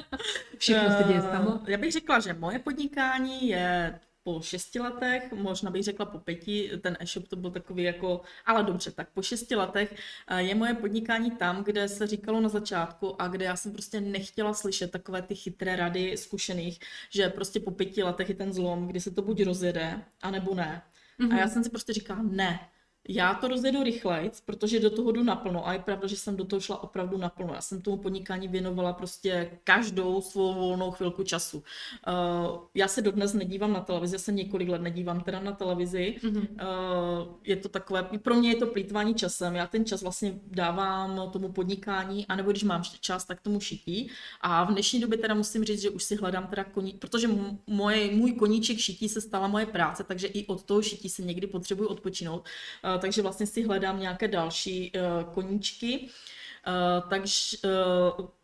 (laughs) všechno se děje samo? Já bych řekla, že moje podnikání je po šesti letech, možná bych řekla po pěti, ten e-shop to byl takový jako, ale dobře, tak po šesti letech eh, je moje podnikání tam, kde se říkalo na začátku a kde já jsem prostě nechtěla slyšet takové ty chytré rady zkušených, že prostě po pěti letech je ten zlom, kdy se to buď rozjede, anebo ne. Mm-hmm. A já jsem si prostě říkala, ne, já to rozjedu rychleji, protože do toho jdu naplno a je pravda, že jsem do toho šla opravdu naplno. Já jsem tomu podnikání věnovala prostě každou svou volnou chvilku času. Uh, já se dodnes nedívám na televizi, já se několik let nedívám teda na televizi. Mm-hmm. Uh, je to takové, pro mě je to plýtvání časem. Já ten čas vlastně dávám tomu podnikání, anebo když mám čas, tak tomu šití. A v dnešní době teda musím říct, že už si hledám teda koní, protože moje, můj koníček šití se stala moje práce, takže i od toho šití se někdy potřebuji odpočinout. Uh, takže vlastně si hledám nějaké další uh, koníčky. Uh, takže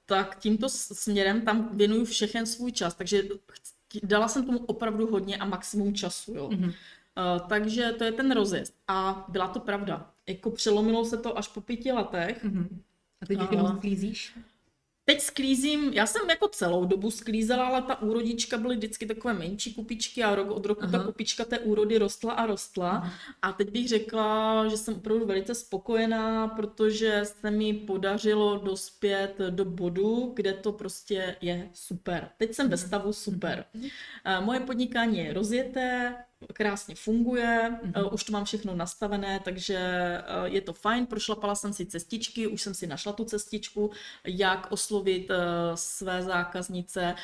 tak tímto směrem tam věnuju všechen svůj čas, takže dala jsem tomu opravdu hodně a maximum času, jo. Mm-hmm. Uh, takže to je ten rozjezd. A byla to pravda. Jako přelomilo se to až po pěti letech. Mm-hmm. A teď uh, sklízíš? Teď sklízím, já jsem jako celou dobu sklízela, ale ta úrodička byly vždycky takové menší kupičky a rok od roku Aha. ta kupička té úrody rostla a rostla. Aha. A teď bych řekla, že jsem opravdu velice spokojená, protože se mi podařilo dospět do bodu, kde to prostě je super. Teď jsem ve stavu super. Moje podnikání je rozjeté, krásně funguje, mm-hmm. už to mám všechno nastavené, takže eh, je to fajn, prošlapala jsem si cestičky, už jsem si našla tu cestičku, jak oslovit eh, své zákaznice.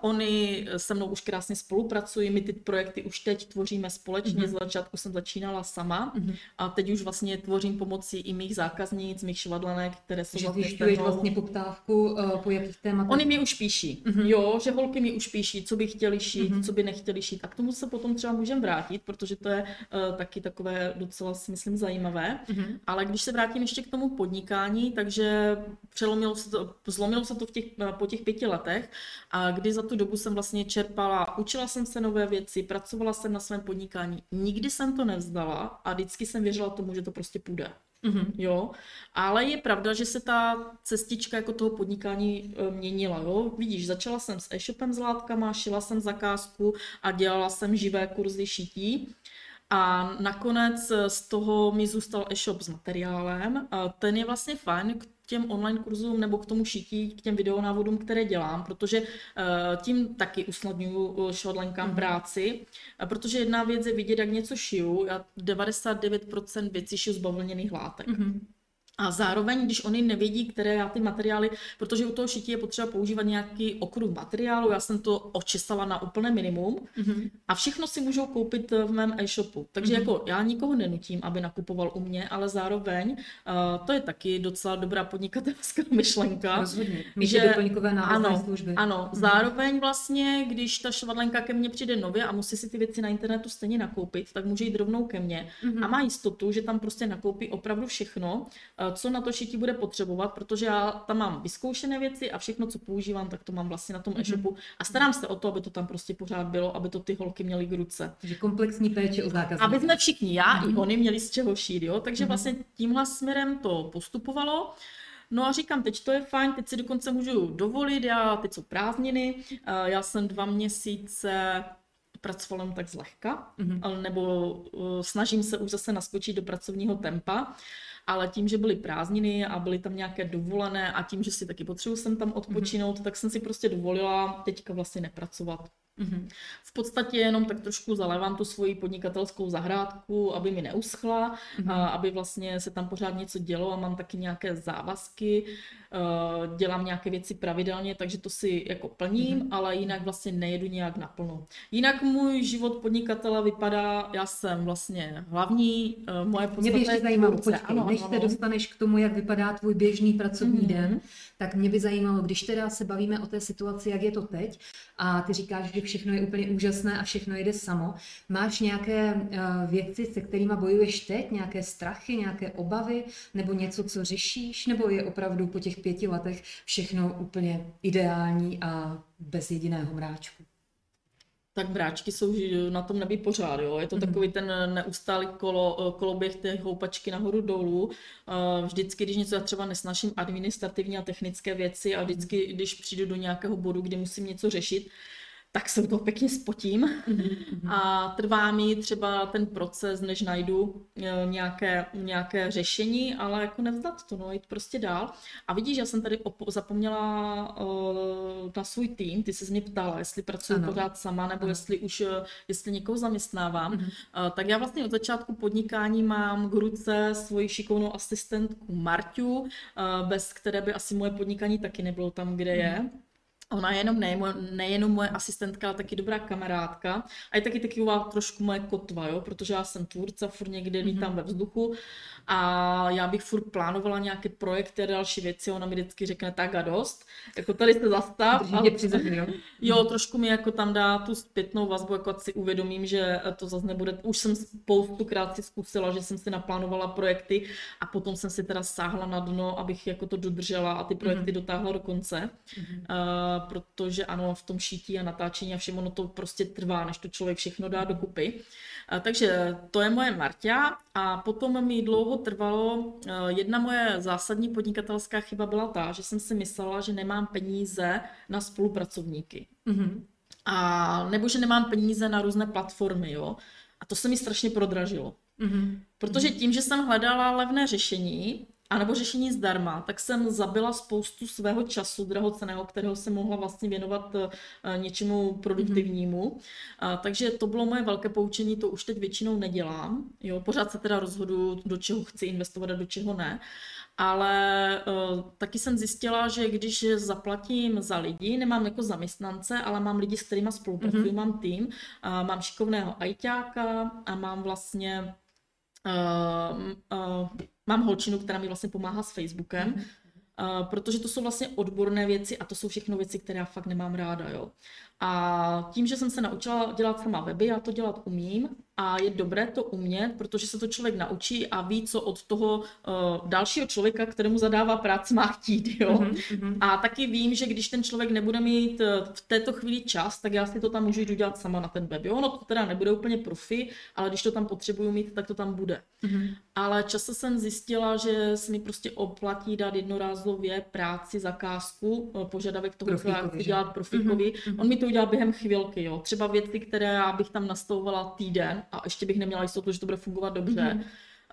Oni se mnou už krásně spolupracují, my ty projekty už teď tvoříme společně, mm-hmm. z začátku jsem začínala sama mm-hmm. a teď už vlastně tvořím pomocí i mých zákaznic, mých švadlenek, které jsou že vlastně vlastně poptávku, po jakých tématech? Oni mi už píší, mm-hmm. jo, že holky mi už píší, co by chtěli šít, mm-hmm. co by nechtěli šít a k tomu se potom třeba můžeme vrátit, protože to je uh, taky takové docela, si myslím, zajímavé. Mm-hmm. Ale když se vrátím ještě k tomu podnikání, takže přelomilo se to, zlomilo se to v těch, uh, po těch pěti letech, a kdy za tu dobu jsem vlastně čerpala, učila jsem se nové věci, pracovala jsem na svém podnikání. Nikdy jsem to nevzdala a vždycky jsem věřila tomu, že to prostě půjde. Mm-hmm. Jo, ale je pravda, že se ta cestička jako toho podnikání e, měnila, jo. Vidíš, začala jsem s e-shopem s látkama, šila jsem zakázku a dělala jsem živé kurzy šití. A nakonec z toho mi zůstal e-shop s materiálem. Ten je vlastně fajn těm online kurzům nebo k tomu šití, k těm videonávodům, které dělám, protože uh, tím taky usnadňuju švadlenkám mm-hmm. práci, a protože jedna věc je vidět, jak něco šiju, já 99% věcí šiju z bavlněných látek. Mm-hmm. A zároveň, když oni nevědí, které já ty materiály, protože u toho šití je potřeba používat nějaký okruh materiálu, já jsem to očesala na úplné minimum mm-hmm. a všechno si můžou koupit v mém e-shopu. Takže mm-hmm. jako já nikoho nenutím, aby nakupoval u mě, ale zároveň uh, to je taky docela dobrá podnikatelská (laughs) myšlenka. Rozhodně, že doplňkové ano, služby. Ano, mm-hmm. zároveň vlastně, když ta švadlenka ke mně přijde nově a musí si ty věci na internetu stejně nakoupit, tak může jít rovnou ke mně mm-hmm. a má jistotu, že tam prostě nakoupí opravdu všechno, uh, co na to šití bude potřebovat, protože já tam mám vyzkoušené věci a všechno, co používám, tak to mám vlastně na tom mm-hmm. e-shopu a starám se o to, aby to tam prostě pořád bylo, aby to ty holky měly k ruce. Takže komplexní péče o zákazníka. Aby jsme všichni, já mm-hmm. i oni měli z čeho šít, jo? takže mm-hmm. vlastně tímhle směrem to postupovalo. No a říkám, teď to je fajn, teď si dokonce můžu dovolit, já, teď jsou prázdniny, já jsem dva měsíce pracovala tak zlehka, mm-hmm. nebo uh, snažím se už zase naskočit do pracovního tempa ale tím, že byly prázdniny a byly tam nějaké dovolené a tím, že si taky potřebuji sem tam odpočinout, mm-hmm. tak jsem si prostě dovolila teďka vlastně nepracovat. Mm-hmm. V podstatě jenom tak trošku zalevám tu svoji podnikatelskou zahrádku, aby mi neuschla, mm-hmm. a aby vlastně se tam pořád něco dělo a mám taky nějaké závazky, uh, dělám nějaké věci pravidelně, takže to si jako plním, mm-hmm. ale jinak vlastně nejedu nějak naplno. Jinak můj život podnikatele vypadá, já jsem vlastně hlavní, uh, moje podstatě... Mě by ještě zajímalo, počkej, ano, než se dostaneš k tomu, jak vypadá tvůj běžný pracovní mm-hmm. den, tak mě by zajímalo, když teda se bavíme o té situaci, jak je to teď, a ty říkáš, že všechno je úplně úžasné a všechno jde samo. Máš nějaké uh, věci, se kterými bojuješ teď, nějaké strachy, nějaké obavy, nebo něco, co řešíš, nebo je opravdu po těch pěti letech všechno úplně ideální a bez jediného mráčku? tak bráčky jsou na tom nebi pořád, jo. Je to mm-hmm. takový ten neustálý kolo, koloběh té houpačky nahoru dolů. Vždycky, když něco já třeba nesnaším administrativní a technické věci a vždycky, když přijdu do nějakého bodu, kde musím něco řešit, tak se to pěkně spotím mm-hmm. a trvá mi třeba ten proces, než najdu e, nějaké, nějaké řešení, ale jako nevzdat to, no, jít prostě dál. A vidíš, já jsem tady op- zapomněla uh, na svůj tým, ty se mě ptala, jestli pracuji ano. pořád sama, nebo ano. jestli už, e, jestli někoho zaměstnávám. Mm-hmm. Uh, tak já vlastně od začátku podnikání mám k ruce svoji šikovnou asistentku Marťu, uh, bez které by asi moje podnikání taky nebylo tam, kde mm-hmm. je. Ona je jenom ne, nejenom moje asistentka, ale taky dobrá kamarádka. A je taky taková trošku moje kotva, jo? protože já jsem tvůrce, furt někde mm-hmm. ve vzduchu a já bych furt plánovala nějaké projekty a další věci, ona mi vždycky řekne tak a dost, jako tady se zastav. A, jo? jo, trošku mi jako tam dá tu zpětnou vazbu, jako si uvědomím, že to zase nebude, už jsem spoustukrát si zkusila, že jsem si naplánovala projekty a potom jsem si teda sáhla na dno, abych jako to dodržela a ty projekty mm-hmm. dotáhla do konce, mm-hmm. uh, protože ano, v tom šítí a natáčení a všem ono to prostě trvá, než to člověk všechno dá dokupy. Takže to je moje Martia a potom mi dlouho trvalo, eh, jedna moje zásadní podnikatelská chyba byla ta, že jsem si myslela, že nemám peníze na spolupracovníky. Mm-hmm. A nebo že nemám peníze na různé platformy, jo. A to se mi strašně prodražilo. Mm-hmm. Protože tím, že jsem hledala levné řešení, anebo řešení zdarma, tak jsem zabila spoustu svého času drahoceného, kterého jsem mohla vlastně věnovat eh, něčemu produktivnímu. Mm-hmm. Takže to bylo moje velké poučení, to už teď většinou nedělám. Jo, pořád se teda rozhodu, do čeho chci investovat a do čeho ne. Ale uh, taky jsem zjistila, že když zaplatím za lidi, nemám jako zaměstnance, ale mám lidi, s kterými spolupracuji, mm-hmm. mám tým, uh, mám šikovného ajťáka a mám vlastně uh, uh, mám holčinu, která mi vlastně pomáhá s Facebookem, mm-hmm. uh, protože to jsou vlastně odborné věci a to jsou všechno věci, které já fakt nemám ráda, jo. A tím, že jsem se naučila dělat sama weby, já to dělat umím a je dobré to umět, protože se to člověk naučí a ví, co od toho uh, dalšího člověka, kterému zadává práci, má chtít. Jo? Mm-hmm. A taky vím, že když ten člověk nebude mít uh, v této chvíli čas, tak já si to tam můžu jít udělat sama na ten web. Jo? Ono to teda nebude úplně profi, ale když to tam potřebuju mít, tak to tam bude. Mm-hmm. Ale často jsem zjistila, že se mi prostě oplatí dát jednorázově práci, zakázku, uh, požadavek toho, co já chci dělat profikovi. Mm-hmm. On mi to udělá během chvilky. Jo? Třeba věci, které já bych tam nastavovala týden, a ještě bych neměla jistotu, že to bude fungovat dobře, mm-hmm.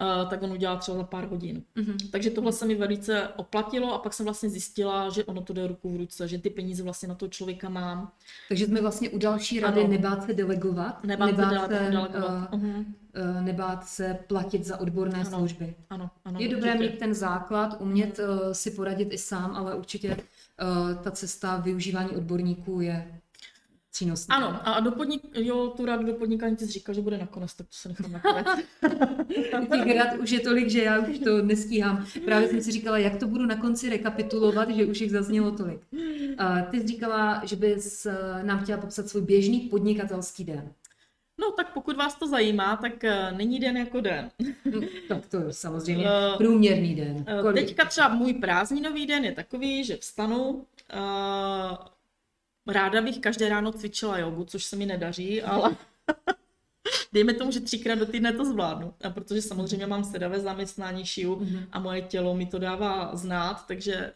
Uh, tak on udělal třeba za pár hodin. Mm-hmm. Takže tohle se mi velice oplatilo a pak jsem vlastně zjistila, že ono to jde ruku v ruce, že ty peníze vlastně na toho člověka mám. Takže jsme vlastně u další rady ano. nebát se delegovat, nebát, nebát se, delegovat. Uh, uh-huh. nebát se platit za odborné ano. služby. Ano, ano, Je dobré mít ten základ, umět uh, si poradit i sám, ale určitě uh, ta cesta využívání odborníků je přínosný. Ano, a do podnik, jo, tu radu do podnikání jsi říkal, že bude nakonec, tak to se nechám nakonec. (laughs) Těch rad už je tolik, že já už to nestíhám. Právě jsem si říkala, jak to budu na konci rekapitulovat, že už jich zaznělo tolik. Ty jsi říkala, že bys eh, nám chtěla popsat svůj běžný podnikatelský den. No tak pokud vás to zajímá, tak uh, není den jako den. Hm, tak to je samozřejmě uh, průměrný den. Kolik? Teďka třeba můj prázdninový den je takový, že vstanu, uh, Ráda bych každé ráno cvičila jogu, což se mi nedaří, ale (laughs) dejme tomu, že třikrát do týdne to zvládnu. A protože samozřejmě mám sedavé zaměstnání, šiju mm-hmm. a moje tělo mi to dává znát, takže...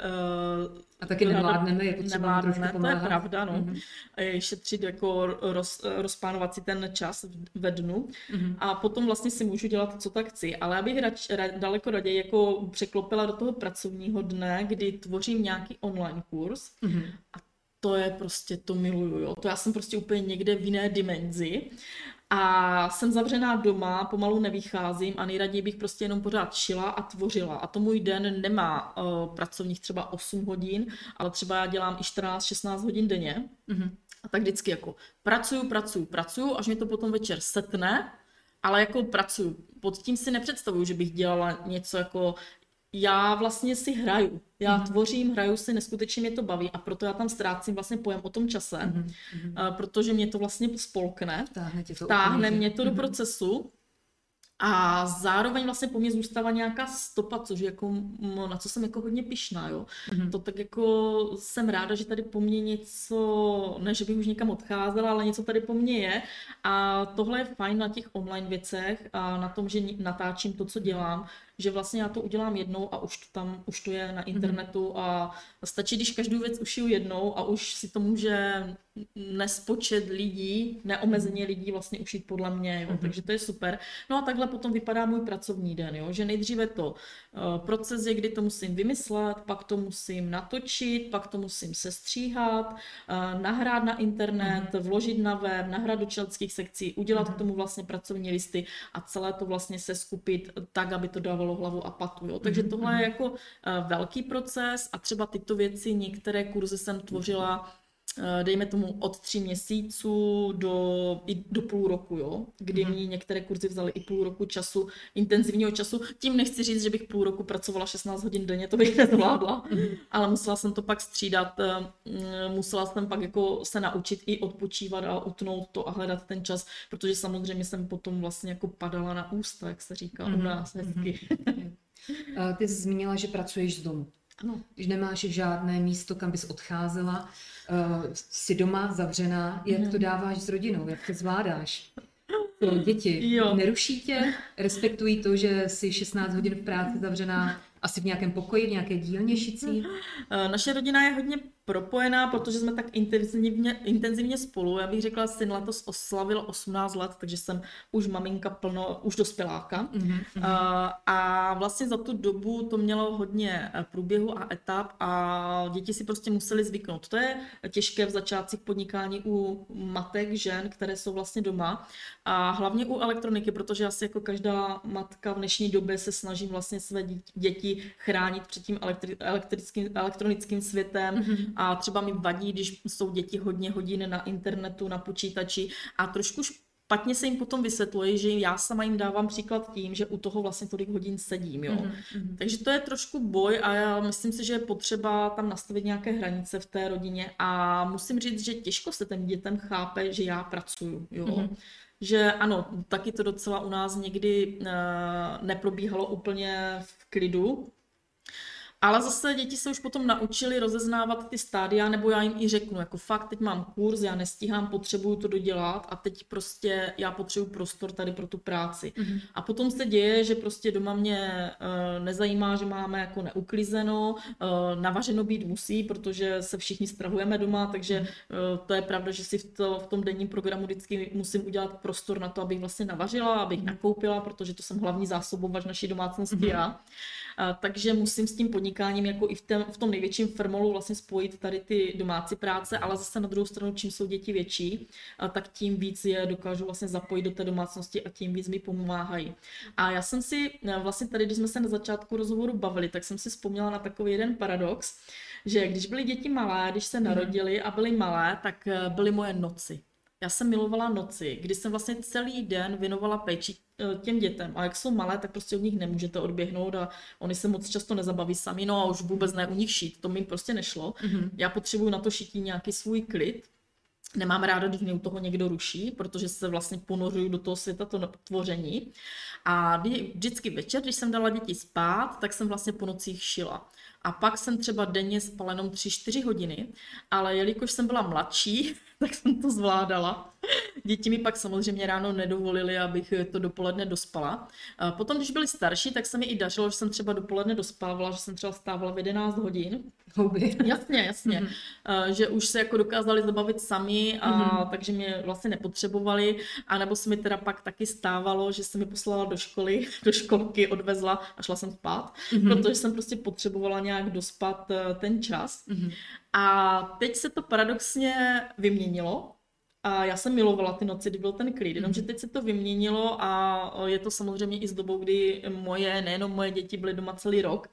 Uh, a taky nevládneme, je potřeba trošku pomáhat. To je pravda, no. Mm-hmm. Šetřit jako roz, rozplánovat si ten čas ve dnu mm-hmm. a potom vlastně si můžu dělat, co tak chci. Ale já bych rač, ra, daleko raději jako překlopila do toho pracovního dne, kdy tvořím nějaký online kurz mm-hmm. a to je prostě, to miluju, jo. To já jsem prostě úplně někde v jiné dimenzi. A jsem zavřená doma, pomalu nevycházím a nejraději bych prostě jenom pořád šila a tvořila. A to můj den nemá uh, pracovních třeba 8 hodin, ale třeba já dělám i 14-16 hodin denně. Mm-hmm. A tak vždycky jako pracuju, pracuju, pracuju, až mi to potom večer setne, ale jako pracuju. Pod tím si nepředstavuju, že bych dělala něco jako já vlastně si hraju. Já mm. tvořím, hraju si, neskutečně mě to baví a proto já tam ztrácím vlastně pojem o tom čase, mm. protože mě to vlastně spolkne, Táhne, to táhne mě to do procesu a zároveň vlastně po mně zůstává nějaká stopa, což jako, na co jsem jako hodně pišná, jo. Mm-hmm. To tak jako jsem ráda, že tady po mně něco, ne, že bych už někam odcházela, ale něco tady po mně je. A tohle je fajn na těch online věcech a na tom, že natáčím to, co dělám, že vlastně já to udělám jednou a už to tam, už to je na mhm. internetu a stačí, když každou věc ušiju jednou a už si to může nespočet lidí, neomezeně lidí vlastně ušít podle mě, jo? Mm-hmm. takže to je super. No a takhle potom vypadá můj pracovní den, jo? že nejdříve to uh, proces je, kdy to musím vymyslet, pak to musím natočit, pak to musím sestříhat, uh, nahrát na internet, vložit na web, nahrát do členských sekcí, udělat k tomu vlastně pracovní listy a celé to vlastně se skupit tak, aby to dávalo hlavu a patu. Jo? Takže mm-hmm. tohle je jako uh, velký proces a třeba tyto věci, některé kurzy jsem tvořila Eh, dejme tomu od tří měsíců do, i do půl roku, jo, kdy mm. mi některé kurzy vzaly i půl roku času, intenzivního času. Tím nechci říct, že bych půl roku pracovala 16 hodin denně, to bych (laughs) nezvládla, mm. ale musela jsem to pak střídat, eh, mm, musela jsem pak jako se naučit i odpočívat a utnout to a hledat ten čas, protože samozřejmě jsem potom vlastně jako padala na ústa, jak se říká mm. u nás hezky. Mm. (laughs) Ty jsi zmínila, že pracuješ z domu. Ano. Když nemáš žádné místo, kam bys odcházela, uh, jsi doma zavřená, jak to mhm. dáváš s rodinou, jak to zvládáš? Pro děti jo. neruší tě, respektují to, že jsi 16 hodin v práci zavřená asi v nějakém pokoji, v nějaké dílně šicí? Eh, naše rodina je hodně propojená, protože jsme tak intenzivně, intenzivně spolu. Já bych řekla, syn letos oslavil 18 let, takže jsem už maminka plno, už dospěláka. Mm-hmm. A vlastně za tu dobu to mělo hodně eh, průběhu a etap a děti si prostě museli zvyknout. To je těžké v začátcích podnikání u matek, žen, které jsou vlastně doma a hlavně u elektroniky, protože asi jako každá matka v dnešní době se snažím vlastně své děti chránit před tím elektri- elektrickým, elektronickým světem mm-hmm a třeba mi vadí, když jsou děti hodně hodin na internetu, na počítači a trošku špatně se jim potom vysvětluje, že já sama jim dávám příklad tím, že u toho vlastně tolik hodin sedím. Jo? Mm-hmm. Takže to je trošku boj a já myslím si, že je potřeba tam nastavit nějaké hranice v té rodině a musím říct, že těžko se ten dětem chápe, že já pracuju. Jo? Mm-hmm že ano, taky to docela u nás někdy uh, neprobíhalo úplně v klidu, ale zase děti se už potom naučili rozeznávat ty stádia, nebo já jim i řeknu, jako fakt, teď mám kurz, já nestíhám, potřebuju to dodělat a teď prostě já potřebuju prostor tady pro tu práci. Mm-hmm. A potom se děje, že prostě doma mě uh, nezajímá, že máme jako neuklizeno, uh, navařeno být musí, protože se všichni strahujeme doma, takže uh, to je pravda, že si v, to, v tom denním programu vždycky musím udělat prostor na to, abych vlastně navařila, abych mm-hmm. nakoupila, protože to jsem hlavní zásobovač naší domácnosti mm-hmm. já. Uh, takže musím s tím podnikáním jako i v, tém, v tom největším firmolu vlastně spojit tady ty domácí práce, ale zase na druhou stranu, čím jsou děti větší, tak tím víc je dokážu vlastně zapojit do té domácnosti a tím víc mi pomáhají. A já jsem si e, vlastně tady, když jsme se na začátku rozhovoru bavili, tak jsem si vzpomněla na takový jeden paradox, že když byly děti malé, když se mhm. narodili a byly malé, tak e, byly moje noci. Já jsem milovala noci, kdy jsem vlastně celý den věnovala péči e, těm dětem. A jak jsou malé, tak prostě od nich nemůžete odběhnout a oni se moc často nezabaví sami, no a už vůbec ne u nich šít, to mi prostě nešlo. Mm-hmm. Já potřebuju na to šití nějaký svůj klid. Nemám ráda, když mě u toho někdo ruší, protože se vlastně ponořuju do toho světa to tvoření. A vždycky večer, když jsem dala děti spát, tak jsem vlastně po nocích šila. A pak jsem třeba denně spala jenom 3-4 hodiny, ale jelikož jsem byla mladší, tak jsem to zvládala. Děti mi pak samozřejmě ráno nedovolili, abych to dopoledne dospala. A potom, když byli starší, tak se mi i dařilo, že jsem třeba dopoledne dospávala, že jsem třeba stávala v 11 hodin. Houby. Jasně, jasně. Mm-hmm. A, že už se jako dokázali zabavit sami, a mm-hmm. takže mě vlastně nepotřebovali. A nebo se mi teda pak taky stávalo, že se mi poslala do školy, (laughs) do školky, odvezla a šla jsem spát, mm-hmm. protože jsem prostě potřebovala nějak dospat eh, ten čas. Mm-hmm. A teď se to paradoxně vyměnilo, a já jsem milovala ty noci, kdy byl ten klid, jenomže mhm. teď se to vyměnilo a je to samozřejmě i s dobou, kdy moje, nejenom moje děti byly doma celý rok,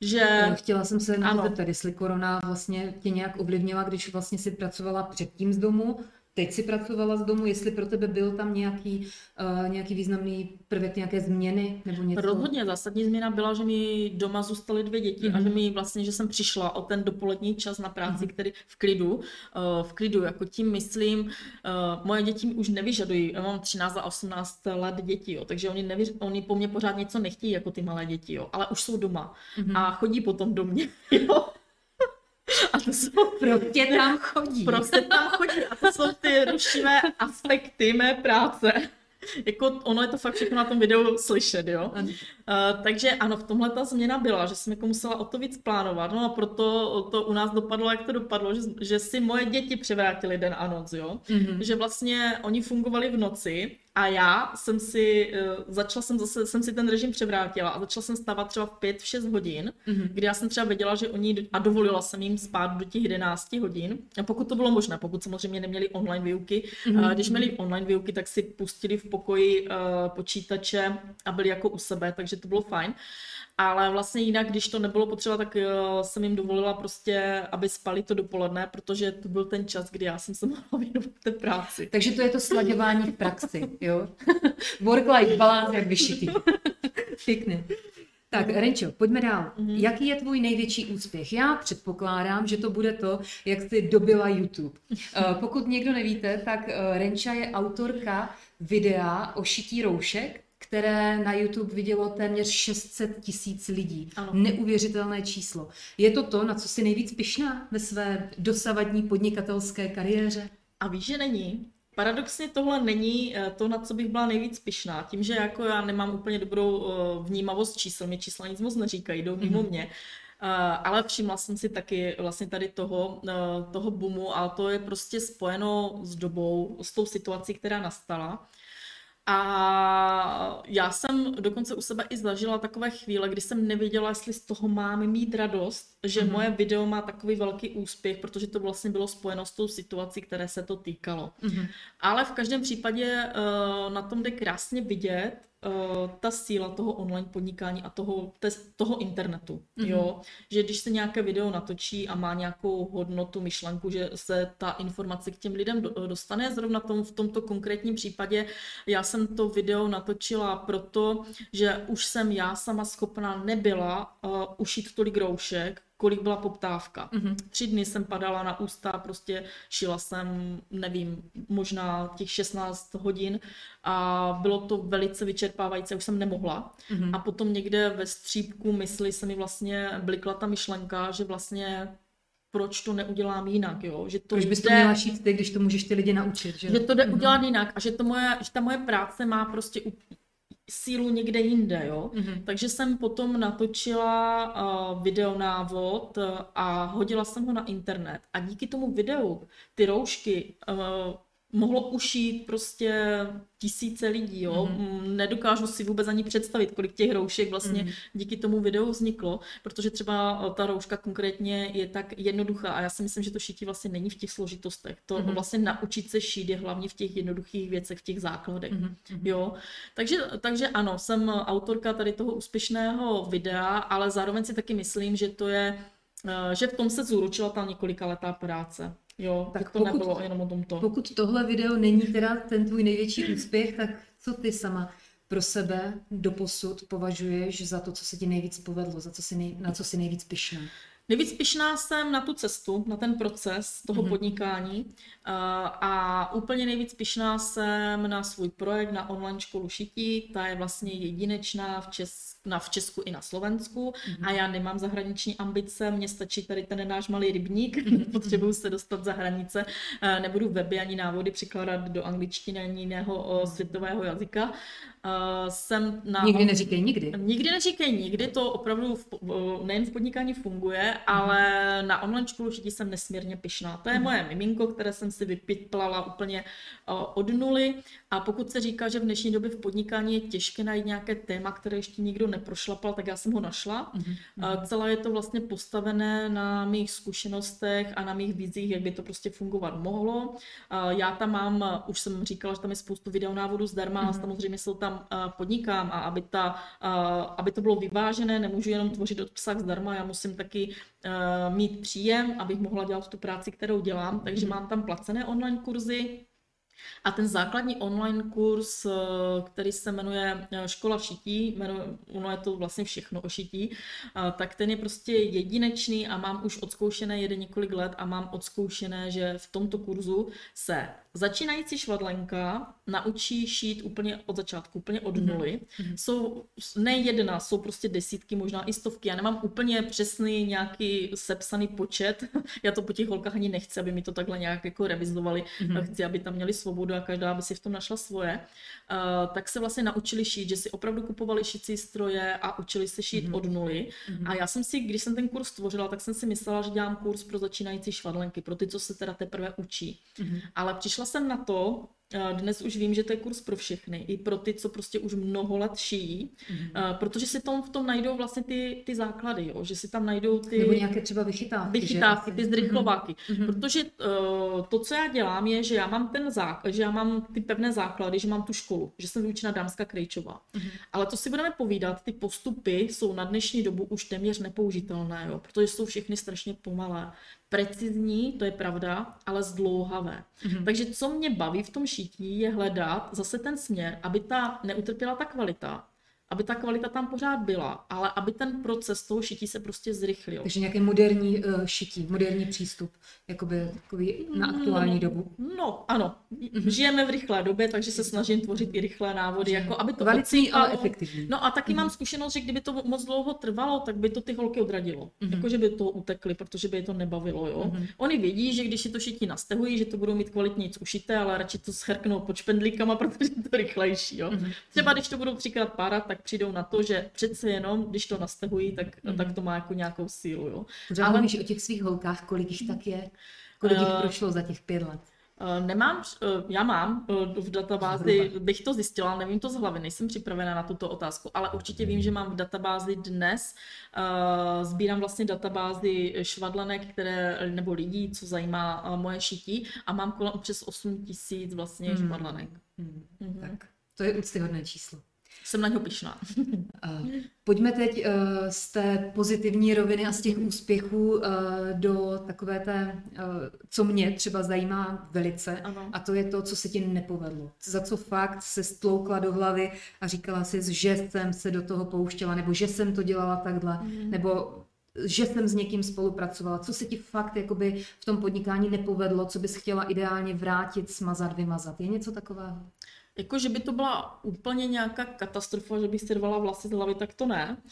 že... Chtěla jsem se na zeptat, jestli korona vlastně tě nějak ovlivnila, když vlastně si pracovala předtím z domu teď si pracovala z domu, jestli pro tebe byl tam nějaký, uh, nějaký významný prvek, nějaké změny nebo něco? Rozhodně zásadní změna byla, že mi doma zůstaly dvě děti mm-hmm. a že mhm. mi vlastně, že jsem přišla o ten dopolední čas na práci, mm-hmm. který v klidu, uh, v klidu, jako tím myslím, uh, moje děti už nevyžadují, já mám 13 a 18 let děti, jo, takže oni, nevyř, oni po mně pořád něco nechtějí, jako ty malé děti, jo, ale už jsou doma mm-hmm. a chodí potom do mě, (laughs) jo. A to jsou... Prostě tam chodí. Prostě tam chodí. A to jsou ty rušivé aspekty mé práce. jako ono je to fakt všechno na tom videu slyšet, jo. Uh, takže ano, v tomhle ta změna byla, že jsem jako musela o to víc plánovat, no a proto to u nás dopadlo, jak to dopadlo, že, že si moje děti převrátili den a noc, jo. Mm-hmm. Že vlastně oni fungovali v noci a já jsem si, uh, začala jsem zase, jsem si ten režim převrátila a začala jsem stávat třeba v 5, v 6 hodin, mm-hmm. kdy já jsem třeba věděla, že oni, a dovolila jsem jim spát do těch 11 hodin, a pokud to bylo možné, pokud samozřejmě neměli online výuky, mm-hmm. když měli online výuky, tak si pustili v pokoji uh, počítače a byli jako u sebe, takže to bylo fajn. Ale vlastně jinak, když to nebylo potřeba, tak uh, jsem jim dovolila prostě, aby spali to dopoledne, protože to byl ten čas, kdy já jsem se (laughs) mohla věnovat té práci. Takže to je to sladěvání v praxi, jo? (laughs) Work-life balance jak vyšitý. (laughs) Pěkně. Tak, Renčo, pojďme dál. Mm-hmm. Jaký je tvůj největší úspěch? Já předpokládám, že to bude to, jak jsi dobila YouTube. Uh, pokud někdo nevíte, tak uh, Renča je autorka videa o šití roušek, které na YouTube vidělo téměř 600 tisíc lidí. Ano. Neuvěřitelné číslo. Je to to, na co si nejvíc pyšná ve své dosavadní podnikatelské kariéře? A víš, že není. Paradoxně tohle není eh, to, na co bych byla nejvíc pyšná. Tím, že jako já nemám úplně dobrou eh, vnímavost čísel, mě čísla nic moc neříkají, jdou mimo mm-hmm. mě. Uh, ale všimla jsem si taky vlastně tady toho, toho boomu a to je prostě spojeno s dobou, s tou situací, která nastala. A já jsem dokonce u sebe i zažila takové chvíle, kdy jsem nevěděla, jestli z toho mám mít radost, že mm-hmm. moje video má takový velký úspěch, protože to vlastně bylo spojeno s tou situací, které se to týkalo. Mm-hmm. Ale v každém případě uh, na tom jde krásně vidět, uh, ta síla toho online podnikání a toho, te, toho internetu. Mm-hmm. Jo? Že když se nějaké video natočí a má nějakou hodnotu, myšlenku, že se ta informace k těm lidem do, dostane, zrovna tom, v tomto konkrétním případě, já jsem to video natočila proto, že už jsem já sama schopná nebyla uh, ušít tolik roušek, kolik byla poptávka. Mm-hmm. Tři dny jsem padala na ústa, prostě šila jsem, nevím, možná těch 16 hodin a bylo to velice vyčerpávající, už jsem nemohla. Mm-hmm. A potom někde ve střípku mysli se mi vlastně blikla ta myšlenka, že vlastně proč to neudělám jinak, jo? Že to proč bys to měla šít ty, když to můžeš ty lidi naučit, že? Že to jde mm-hmm. udělat jinak a že, to moje, že ta moje práce má prostě sílu někde jinde, jo. Mm-hmm. Takže jsem potom natočila uh, videonávod uh, a hodila jsem ho na internet. A díky tomu videu ty roušky uh, mohlo ušít prostě tisíce lidí, jo. Mm-hmm. Nedokážu si vůbec ani představit, kolik těch roušek vlastně mm-hmm. díky tomu videu vzniklo, protože třeba ta rouška konkrétně je tak jednoduchá a já si myslím, že to šití vlastně není v těch složitostech. To mm-hmm. vlastně naučit se šít je hlavně v těch jednoduchých věcech, v těch základech, mm-hmm. jo. Takže, takže ano, jsem autorka tady toho úspěšného videa, ale zároveň si taky myslím, že to je eh, že v tom se zúročila ta několika letá práce. Jo, tak to pokud, nebylo jenom o tomto. Pokud tohle video není teda ten tvůj největší úspěch, tak co ty sama pro sebe doposud považuješ za to, co se ti nejvíc povedlo, za co si nej, na co si nejvíc pyšná? Nejvíc pišná jsem na tu cestu, na ten proces toho mm-hmm. podnikání a, a úplně nejvíc pišná jsem na svůj projekt na online školu šití. Ta je vlastně jedinečná v, Čes, na, v Česku i na Slovensku mm-hmm. a já nemám zahraniční ambice, mně stačí tady ten náš malý rybník, mm-hmm. (laughs) potřebuju se dostat za hranice, nebudu weby ani návody překládat do angličtiny ani jiného světového jazyka. Jsem na... Nikdy neříkej nikdy. Nikdy neříkej nikdy, to opravdu v, nejen v podnikání funguje, ale na online školu šití jsem nesmírně pyšná. To je mm. moje miminko, které jsem si vypitlala úplně od nuly a pokud se říká, že v dnešní době v podnikání je těžké najít nějaké téma, které ještě nikdo neprošlapal, tak já jsem ho našla. Mm. Uh, celé je to vlastně postavené na mých zkušenostech a na mých vizích, jak by to prostě fungovat mohlo. Já tam mám, už jsem říkala, že tam je spoustu videonávodů zdarma, mm. samozřejmě jsou tam podnikám a aby, ta, aby to bylo vyvážené, nemůžu jenom tvořit obsah zdarma, já musím taky uh, mít příjem, abych mohla dělat tu práci, kterou dělám, takže Mhm. mám tam placené online kurzy, a ten základní online kurz, eh, který se jmenuje eh, Škola šití, jmenuje, ono je to vlastně všechno o šití, eh, tak ten je prostě jedinečný a mám už odzkoušené jeden několik let a mám odzkoušené, že v tomto kurzu se začínající švadlenka naučí šít úplně od začátku, úplně od Mhm. nuly. Jsou ne jedna, jsou prostě desítky, možná i stovky. Já nemám úplně přesný nějaký sepsaný počet. (laughs) Já to po těch holkách ani nechci, aby mi to takhle nějak jako revizovali. Mhm. Chci, aby tam měli svobodu a každá by si v tom našla svoje. Uh, tak se vlastně naučili šít, že si opravdu kupovali šicí stroje a učili se šít Mhm. od nuly. Mhm. A já jsem si, když jsem ten kurz tvořila, tak jsem si myslela, že dělám kurz pro začínající švadlenky, pro ty, co se teda teprve učí. Mhm. Ale přišla jsem na to, eh, dnes už vím, že to je kurz pro všechny, i pro ty, co prostě už mnoho let šijí, Mhm. eh, protože si tom, v tom najdou vlastně ty, ty základy, jo? že si tam najdou ty Nebo nějaké třeba vychytávky. vychytávky, ty zrychlováky. Mhm. Protože uh, to, co já dělám, je, že já mám ten základ, že já mám ty pevné základy, že mám tu školu, že jsem vyučena dámská krejčová. Mhm. Ale to si budeme povídat, ty postupy jsou na dnešní dobu už téměř nepoužitelné, jo? protože jsou všechny strašně pomalé. Precizní, to je pravda, ale zdlouhavé. Mhm. Takže co mě baví v tom šití, je hledat zase ten směr, aby ta neutrpěla ta kvalita, aby ta kvalita tam pořád byla, ale aby ten proces toho šití se prostě zrychlil. Takže nějaké moderní uh, šití, moderní přístup, jakoby takový na aktuální dobu. No, ano. Žijeme v rychlé době, takže se snažím tvořit i rychlé návody, jako aby to Kvalitní, ale efektivní. No a taky mám zkušenost, že kdyby to moc dlouho trvalo, tak by to ty holky odradilo. Mhm. Jako, že by to utekly, protože by je to nebavilo, jo. Mhm. Oni vědí, že když si to šití nastehují, že to budou mít kvalitně ušité, ale radši to schrknou pod špendlíkama, (laughs) protože je to rychlejší, jo. Mhm. Třeba když to budou třikrát párat, tak přijdou na to, že přece jenom, když to nastehují, tak, Mhm. tak to má jako nějakou sílu, jo. Ale- mluvíš o těch svých holkách, kolik jich tak je? Kolik jich Eh, prošlo za těch pět let? Uh, Nemám, uh, já mám uh, v databázi, bych to zjistila, nevím to z hlavy, nejsem připravena na tuto otázku, ale určitě vím, že mám v databázi dnes, uh, sbírám vlastně databázi švadlenek, které, nebo lidí, co zajímá uh, moje šití a mám kolem přes 8 tisíc vlastně Hmm. švadlenek. Hmm. Mhm. Tak, to je úctyhodné číslo. Jsem na něho pišná. Uh, (laughs) pojďme teď uh, z té pozitivní roviny a z těch úspěchů uh, do takové té, co mě třeba zajímá velice, Ano. a to je to, co se ti nepovedlo. Za co fakt se stloukla do hlavy a říkala si, že jsem se do toho pouštěla, nebo že jsem to dělala takhle, Mhm. nebo že jsem s někým spolupracovala. Co se ti fakt jakoby v tom podnikání nepovedlo, co bys chtěla ideálně vrátit, smazat, vymazat? Je něco takového? Jako, že by to byla úplně nějaká katastrofa, že bych si rvala vlasy z hlavy, tak to ne.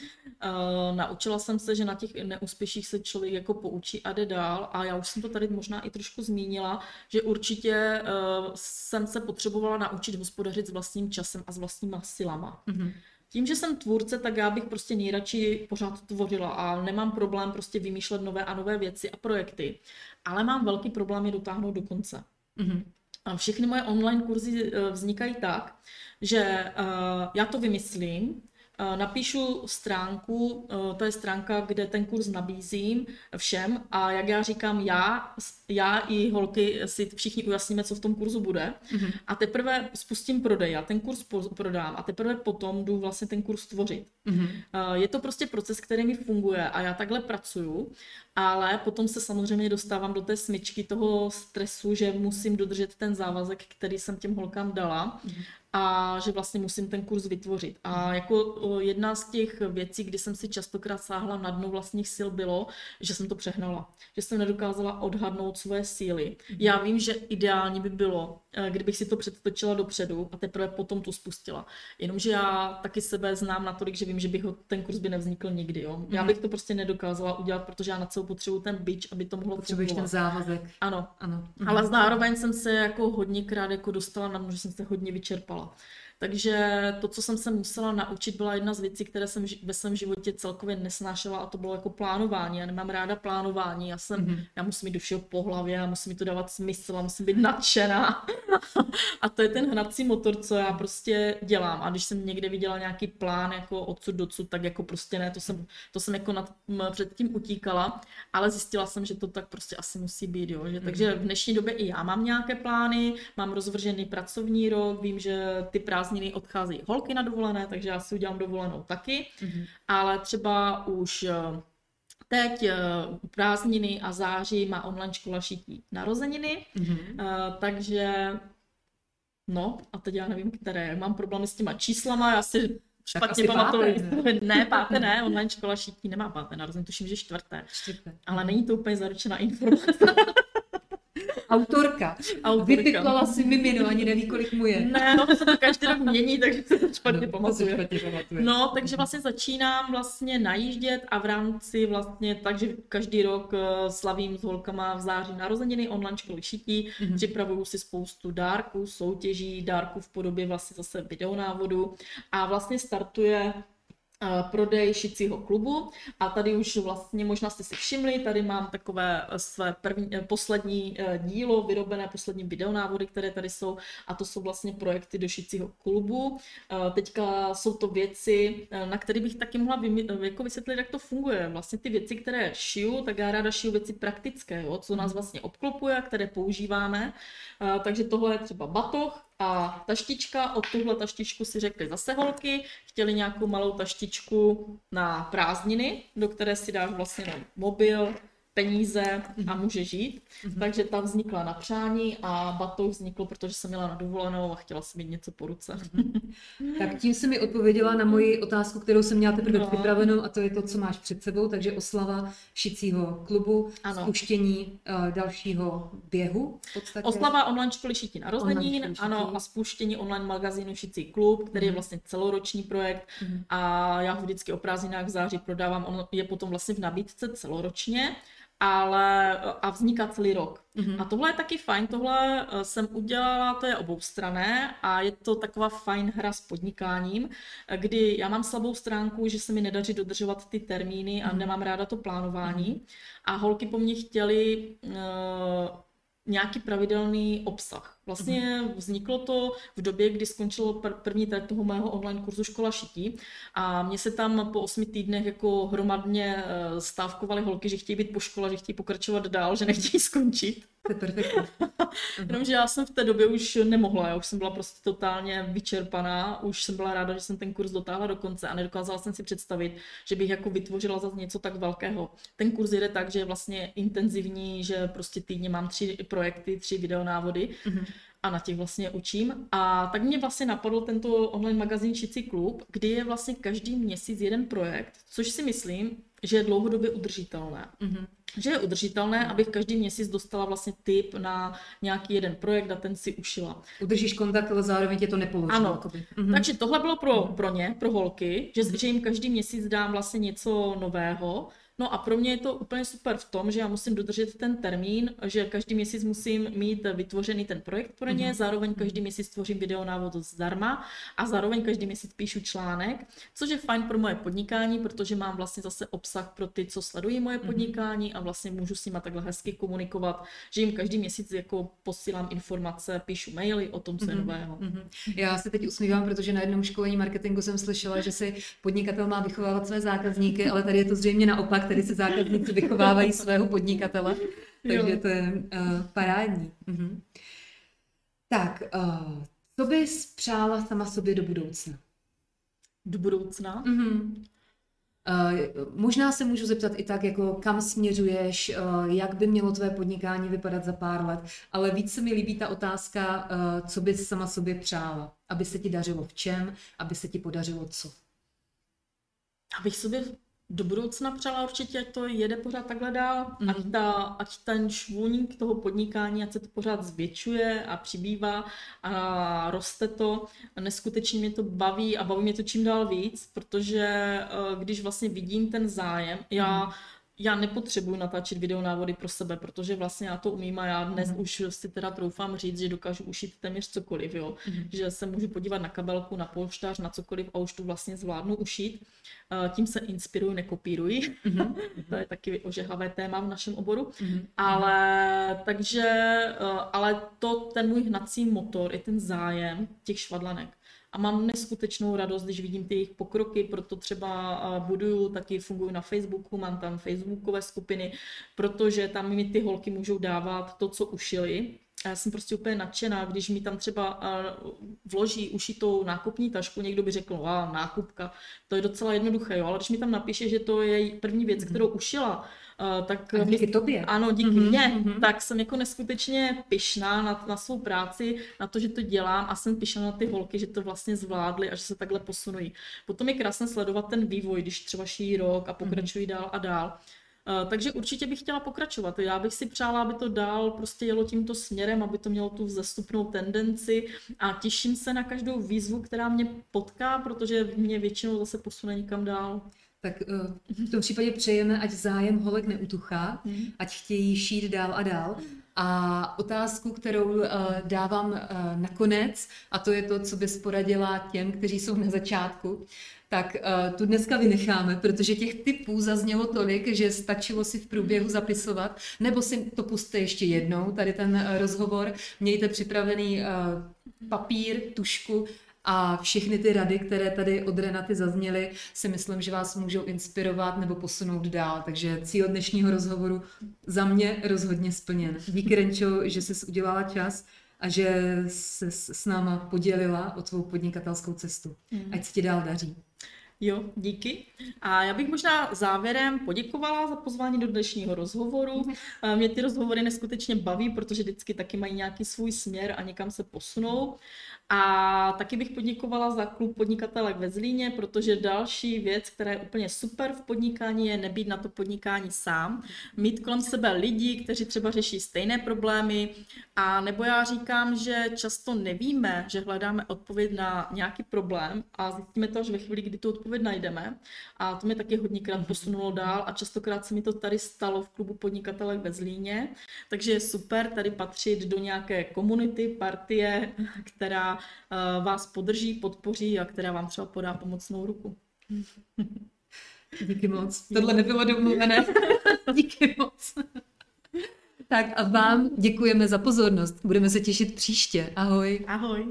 Uh, naučila jsem se, že na těch neúspěších se člověk jako poučí a jde dál a já už jsem to tady možná i trošku zmínila, že určitě uh, jsem se potřebovala naučit hospodařit s vlastním časem a s vlastníma silama. Mhm. Tím, že jsem tvůrce, tak já bych prostě nejradši pořád tvořila a nemám problém prostě vymýšlet nové a nové věci a projekty, ale mám velký problém je dotáhnout do konce. Mhm. A všechny moje online kurzy eh, vznikají tak, že eh, já to vymyslím, eh, napíšu stránku, to je stránka, kde ten kurz nabízím všem a jak já říkám, já, já i holky si všichni ujasníme, co v tom kurzu bude Mhm. a teprve spustím prodej, já ten kurz prodám a teprve potom jdu vlastně ten kurz tvořit. Mhm. Eh, Je to prostě proces, který mi funguje a já takhle pracuju, ale potom se samozřejmě dostávám do té smyčky toho stresu, že musím dodržet ten závazek, který jsem těm holkám dala a že vlastně musím ten kurz vytvořit. A jako jedna z těch věcí, kdy jsem si častokrát sáhla na dno vlastních sil, bylo, že jsem to přehnala. Že jsem nedokázala odhadnout svoje síly. Já vím, že ideálně by bylo, eh, kdybych si to předtočila dopředu a teprve potom to spustila. Jenomže já taky sebe znám natolik, že vím, že bych ho, ten kurz by nevznikl nikdy. Jo? Já Mhm. bych to prostě nedokázala udělat, protože já na celou potřebuji ten bič, aby to mohlo Potřebuješ ten fungovat. závazek. Ano, Ano. Mhm. ale zároveň jsem se jako hodněkrát jako dostala na dno, že jsem se hodně vyčerpala. Takže to, co jsem se musela naučit, byla jedna z věcí, které jsem ve svém životě celkově nesnášela a to bylo jako plánování. Já nemám ráda plánování, já jsem, Mhm. já musím mít do všeho po hlavě, já musím mi to dávat smysl, já musím být nadšená. (laughs) a to je ten hnací motor, co já prostě dělám. A když jsem někde viděla nějaký plán jako odsud docud, tak jako prostě ne, to jsem, to jsem jako nad, m, předtím utíkala, ale zjistila jsem, že to tak prostě asi musí být, jo. Že, takže v dnešní době i já mám nějaké plány, mám rozvržený pracovní rok, vím, že ty prázdniny odcházejí holky na dovolené, takže já si udělám dovolenou taky, Mhm. ale třeba už eh, teď uh, prázdniny a září má online škola šití narozeniny, mm-hmm. takže no a teď já nevím, které, mám problémy s těma číslama, já si špatně pamatuju. Ne? (laughs) ne, páté ne, online škola šití nemá páté narozeniny, tuším, že čtvrté. čtvrté. Ale není to úplně zaručená (laughs) informace. Autorka. Autorka. Vypiklala si mimino, ani neví, kolik mu je. Ne, no to se to každý rok mění, takže se to špatně no, pamatuje. špatně pamatuje. No, takže vlastně začínám vlastně najíždět a v rámci vlastně, takže každý rok eh, slavím s holkama v září narozeniny online školy šití, mm-hmm. připravuju si spoustu dárků, soutěží, dárků v podobě vlastně zase videonávodu a vlastně startuje prodej šicího klubu a tady už vlastně možná jste si všimli, tady mám takové eh, své první, eh, poslední eh, dílo, vyrobené poslední videonávody, které tady jsou a to jsou vlastně projekty do šicího klubu. Teďka jsou to věci, na které bych taky mohla jako vysvětlit, jak to funguje. Vlastně ty věci, které šiju, tak já ráda šiju věci praktické, jo, co nás vlastně obklopuje, které používáme. Takže tohle je třeba batoh, a taštička, od tuhle taštičku si řekli zase holky, chtěli nějakou malou taštičku na prázdniny, do které si dáš vlastně mobil, peníze a mhm. může žít. Mm-hmm. Takže ta vznikla na přání a batoh vznikl, protože jsem měla na dovolenou a chtěla si mít něco po ruce. Mm-hmm. (laughs) tak tím se mi odpověděla na moji otázku, kterou jsem měla teprve no. připravenou a to je to, co máš před sebou, takže oslava šicího klubu, ano. spuštění uh, dalšího běhu v podstatě. Oslava online školy šití narozenin, ano, a spuštění online magazínu Šicí klub, který mm-hmm. je mhm. vlastně celoroční projekt mm-hmm. a já ho vždycky o prázdninách v září prodávám, on je potom vlastně v nabídce celoročně ale a vzniká celý rok. Mm-hmm. A tohle je taky fajn, tohle eh, jsem udělala, to je oboustranné a je to taková fajn hra s podnikáním, kdy já mám slabou stránku, že se mi nedaří dodržovat ty termíny a mm-hmm. nemám ráda to plánování mm-hmm. a holky po mně chtěly uh, nějaký pravidelný obsah. Vlastně mhm. vzniklo to v době, kdy skončilo pr- první trať toho mého online kurzu Škola šití a mě se tam po osmi týdnech jako hromadně eh, stávkovaly holky, že chtějí být po škole, že chtějí pokračovat dál, že nechtějí (laughs) skončit. To je perfektní. (laughs) Jenomže já jsem v té době už nemohla, já už jsem byla prostě totálně vyčerpaná, už jsem byla ráda, že jsem ten kurz dotáhla do konce a nedokázala jsem si představit, že bych jako vytvořila zase něco tak velkého. Ten kurz jde tak, že je vlastně intenzivní, že prostě týdně mám tři projekty, tři videonávody. Mm-hmm a na těch vlastně učím. A tak mě vlastně napadl tento online magazín Šici klub, kdy je vlastně každý měsíc jeden projekt, což si myslím, že je dlouhodobě udržitelné. Mm-hmm. Že je udržitelné, abych každý měsíc dostala vlastně tip na nějaký jeden projekt a ten si ušila. Udržíš kontakt, ale zároveň tě to nepoloží. Ano, mm-hmm. takže tohle bylo pro, mm-hmm. pro ně, pro holky, že, mm-hmm. že jim každý měsíc dám vlastně něco nového No a pro mě je to úplně super v tom, že já musím dodržet ten termín, že každý měsíc musím mít vytvořený ten projekt pro ně, mm-hmm. zároveň každý měsíc tvořím videonávod zdarma a zároveň každý měsíc píšu článek, což je fajn pro moje podnikání, protože mám vlastně zase obsah pro ty, co sledují moje mm-hmm. podnikání a vlastně můžu s nimi takhle hezky komunikovat, že jim každý měsíc jako posílám informace, píšu maily o tom, co je mm-hmm. nového. Mm-hmm. Já se teď usmívám, protože na jednom školení marketingu jsem slyšela, že si podnikatel má vychovávat své zákazníky, ale tady je to zřejmě naopak tady se zákazníci vychovávají svého podnikatele, (laughs) takže to je uh, parádní. Uh-huh. Tak, uh, co bys přála sama sobě do budoucna? Do budoucna? Uh-huh. Uh, možná se můžu zeptat i tak, jako kam směřuješ, uh, jak by mělo tvé podnikání vypadat za pár let, ale víc se mi líbí ta otázka, uh, co bys sama sobě přála, aby se ti dařilo v čem, aby se ti podařilo co. Abych sobě do budoucna přála určitě, ať to jede pořád takhle dál, mm-hmm. ať, ta, ať ten švůník toho podnikání, ať se to pořád zvětšuje a přibývá a roste to. Neskutečně mě to baví a baví mě to čím dál víc, protože eh, když vlastně vidím ten zájem, já mm-hmm já nepotřebuji natáčet videonávody pro sebe, protože vlastně já to umím a já dnes mm. už si teda troufám říct, že dokážu ušít téměř cokoliv, jo. Mm. Že se můžu podívat na kabelku, na polštář, na cokoliv a už tu vlastně zvládnu ušít. Tím se inspiruji, nekopíruji. Mm. (laughs) to je taky ožehavé téma v našem oboru. Mm. Ale takže, e, ale to, ten můj hnací motor je ten zájem těch švadlanek a mám neskutečnou radost, když vidím ty jejich pokroky, proto třeba buduju, taky funguji na Facebooku, mám tam facebookové skupiny, protože tam mi ty holky můžou dávat to, co ušili A já jsem prostě úplně nadšená, když mi tam třeba vloží ušitou nákupní tašku, někdo by řekl, wow, nákupka, to je docela jednoduché, jo, ale když mi tam napíše, že to je první věc, kterou ušila, tak a díky tobě. Ano, díky mm-hmm, mně. Mm-hmm. Tak jsem jako neskutečně pyšná na, na svou práci, na to, že to dělám a jsem pyšná na ty holky, že to vlastně zvládly a že se takhle posunují. Potom je krásné sledovat ten vývoj, když třeba šijí rok a pokračují mm-hmm. dál a dál. Uh, takže určitě bych chtěla pokračovat. Já bych si přála, aby to dál prostě jelo tímto směrem, aby to mělo tu vzestupnou tendenci a těším se na každou výzvu, která mě potká, protože mě většinou zase posune někam dál tak uh, v tom případě přejeme, ať zájem holek neutuchá, mm. ať chtějí šít dál a dál. A otázku, kterou uh, dávám nakonec, a to je to, co bys poradila těm, kteří jsou na začátku, tak uh, tu dneska vynecháme, protože těch typů zaznělo tolik, že stačilo si v průběhu zapisovat, nebo si to puste ještě jednou, tady ten uh, rozhovor, mějte připravený uh, papír, tušku a všechny ty rady, které tady od Renaty zazněly, si myslím, že vás můžou inspirovat nebo posunout dál. Takže cíl dnešního rozhovoru za mě rozhodně splněn. Díky Renčo, že jsi udělala čas a že se s náma podělila o tvou podnikatelskou cestu. Mm. Ať se ti dál daří. Jo, díky. A já bych možná závěrem poděkovala za pozvání do dnešního rozhovoru. Mhm. Mě ty rozhovory neskutečně baví, protože vždycky taky mají nějaký svůj směr a někam se posunou. A taky bych poděkovala za klub podnikatelek ve Zlíně, protože další věc, která je úplně super v podnikání, je nebýt na to podnikání sám. Mít kolem sebe lidi, kteří třeba řeší stejné problémy. A nebo já říkám, že často nevíme, že hledáme odpověď na nějaký problém a zjistíme to až ve chvíli, kdy tu odpověď najdeme. A to mě taky hodněkrát posunulo dál a častokrát se mi to tady stalo v klubu podnikatelek ve Zlíně. Takže je super tady patřit do nějaké komunity, partie, (laughs) která uh, vás podrží, podpoří a která vám třeba podá pomocnou ruku. (laughs) Díky moc. (laughs) Tohle nebylo domluvené. Díky moc. Tak a vám děkujeme za pozornost. Budeme se těšit příště. Ahoj. Ahoj.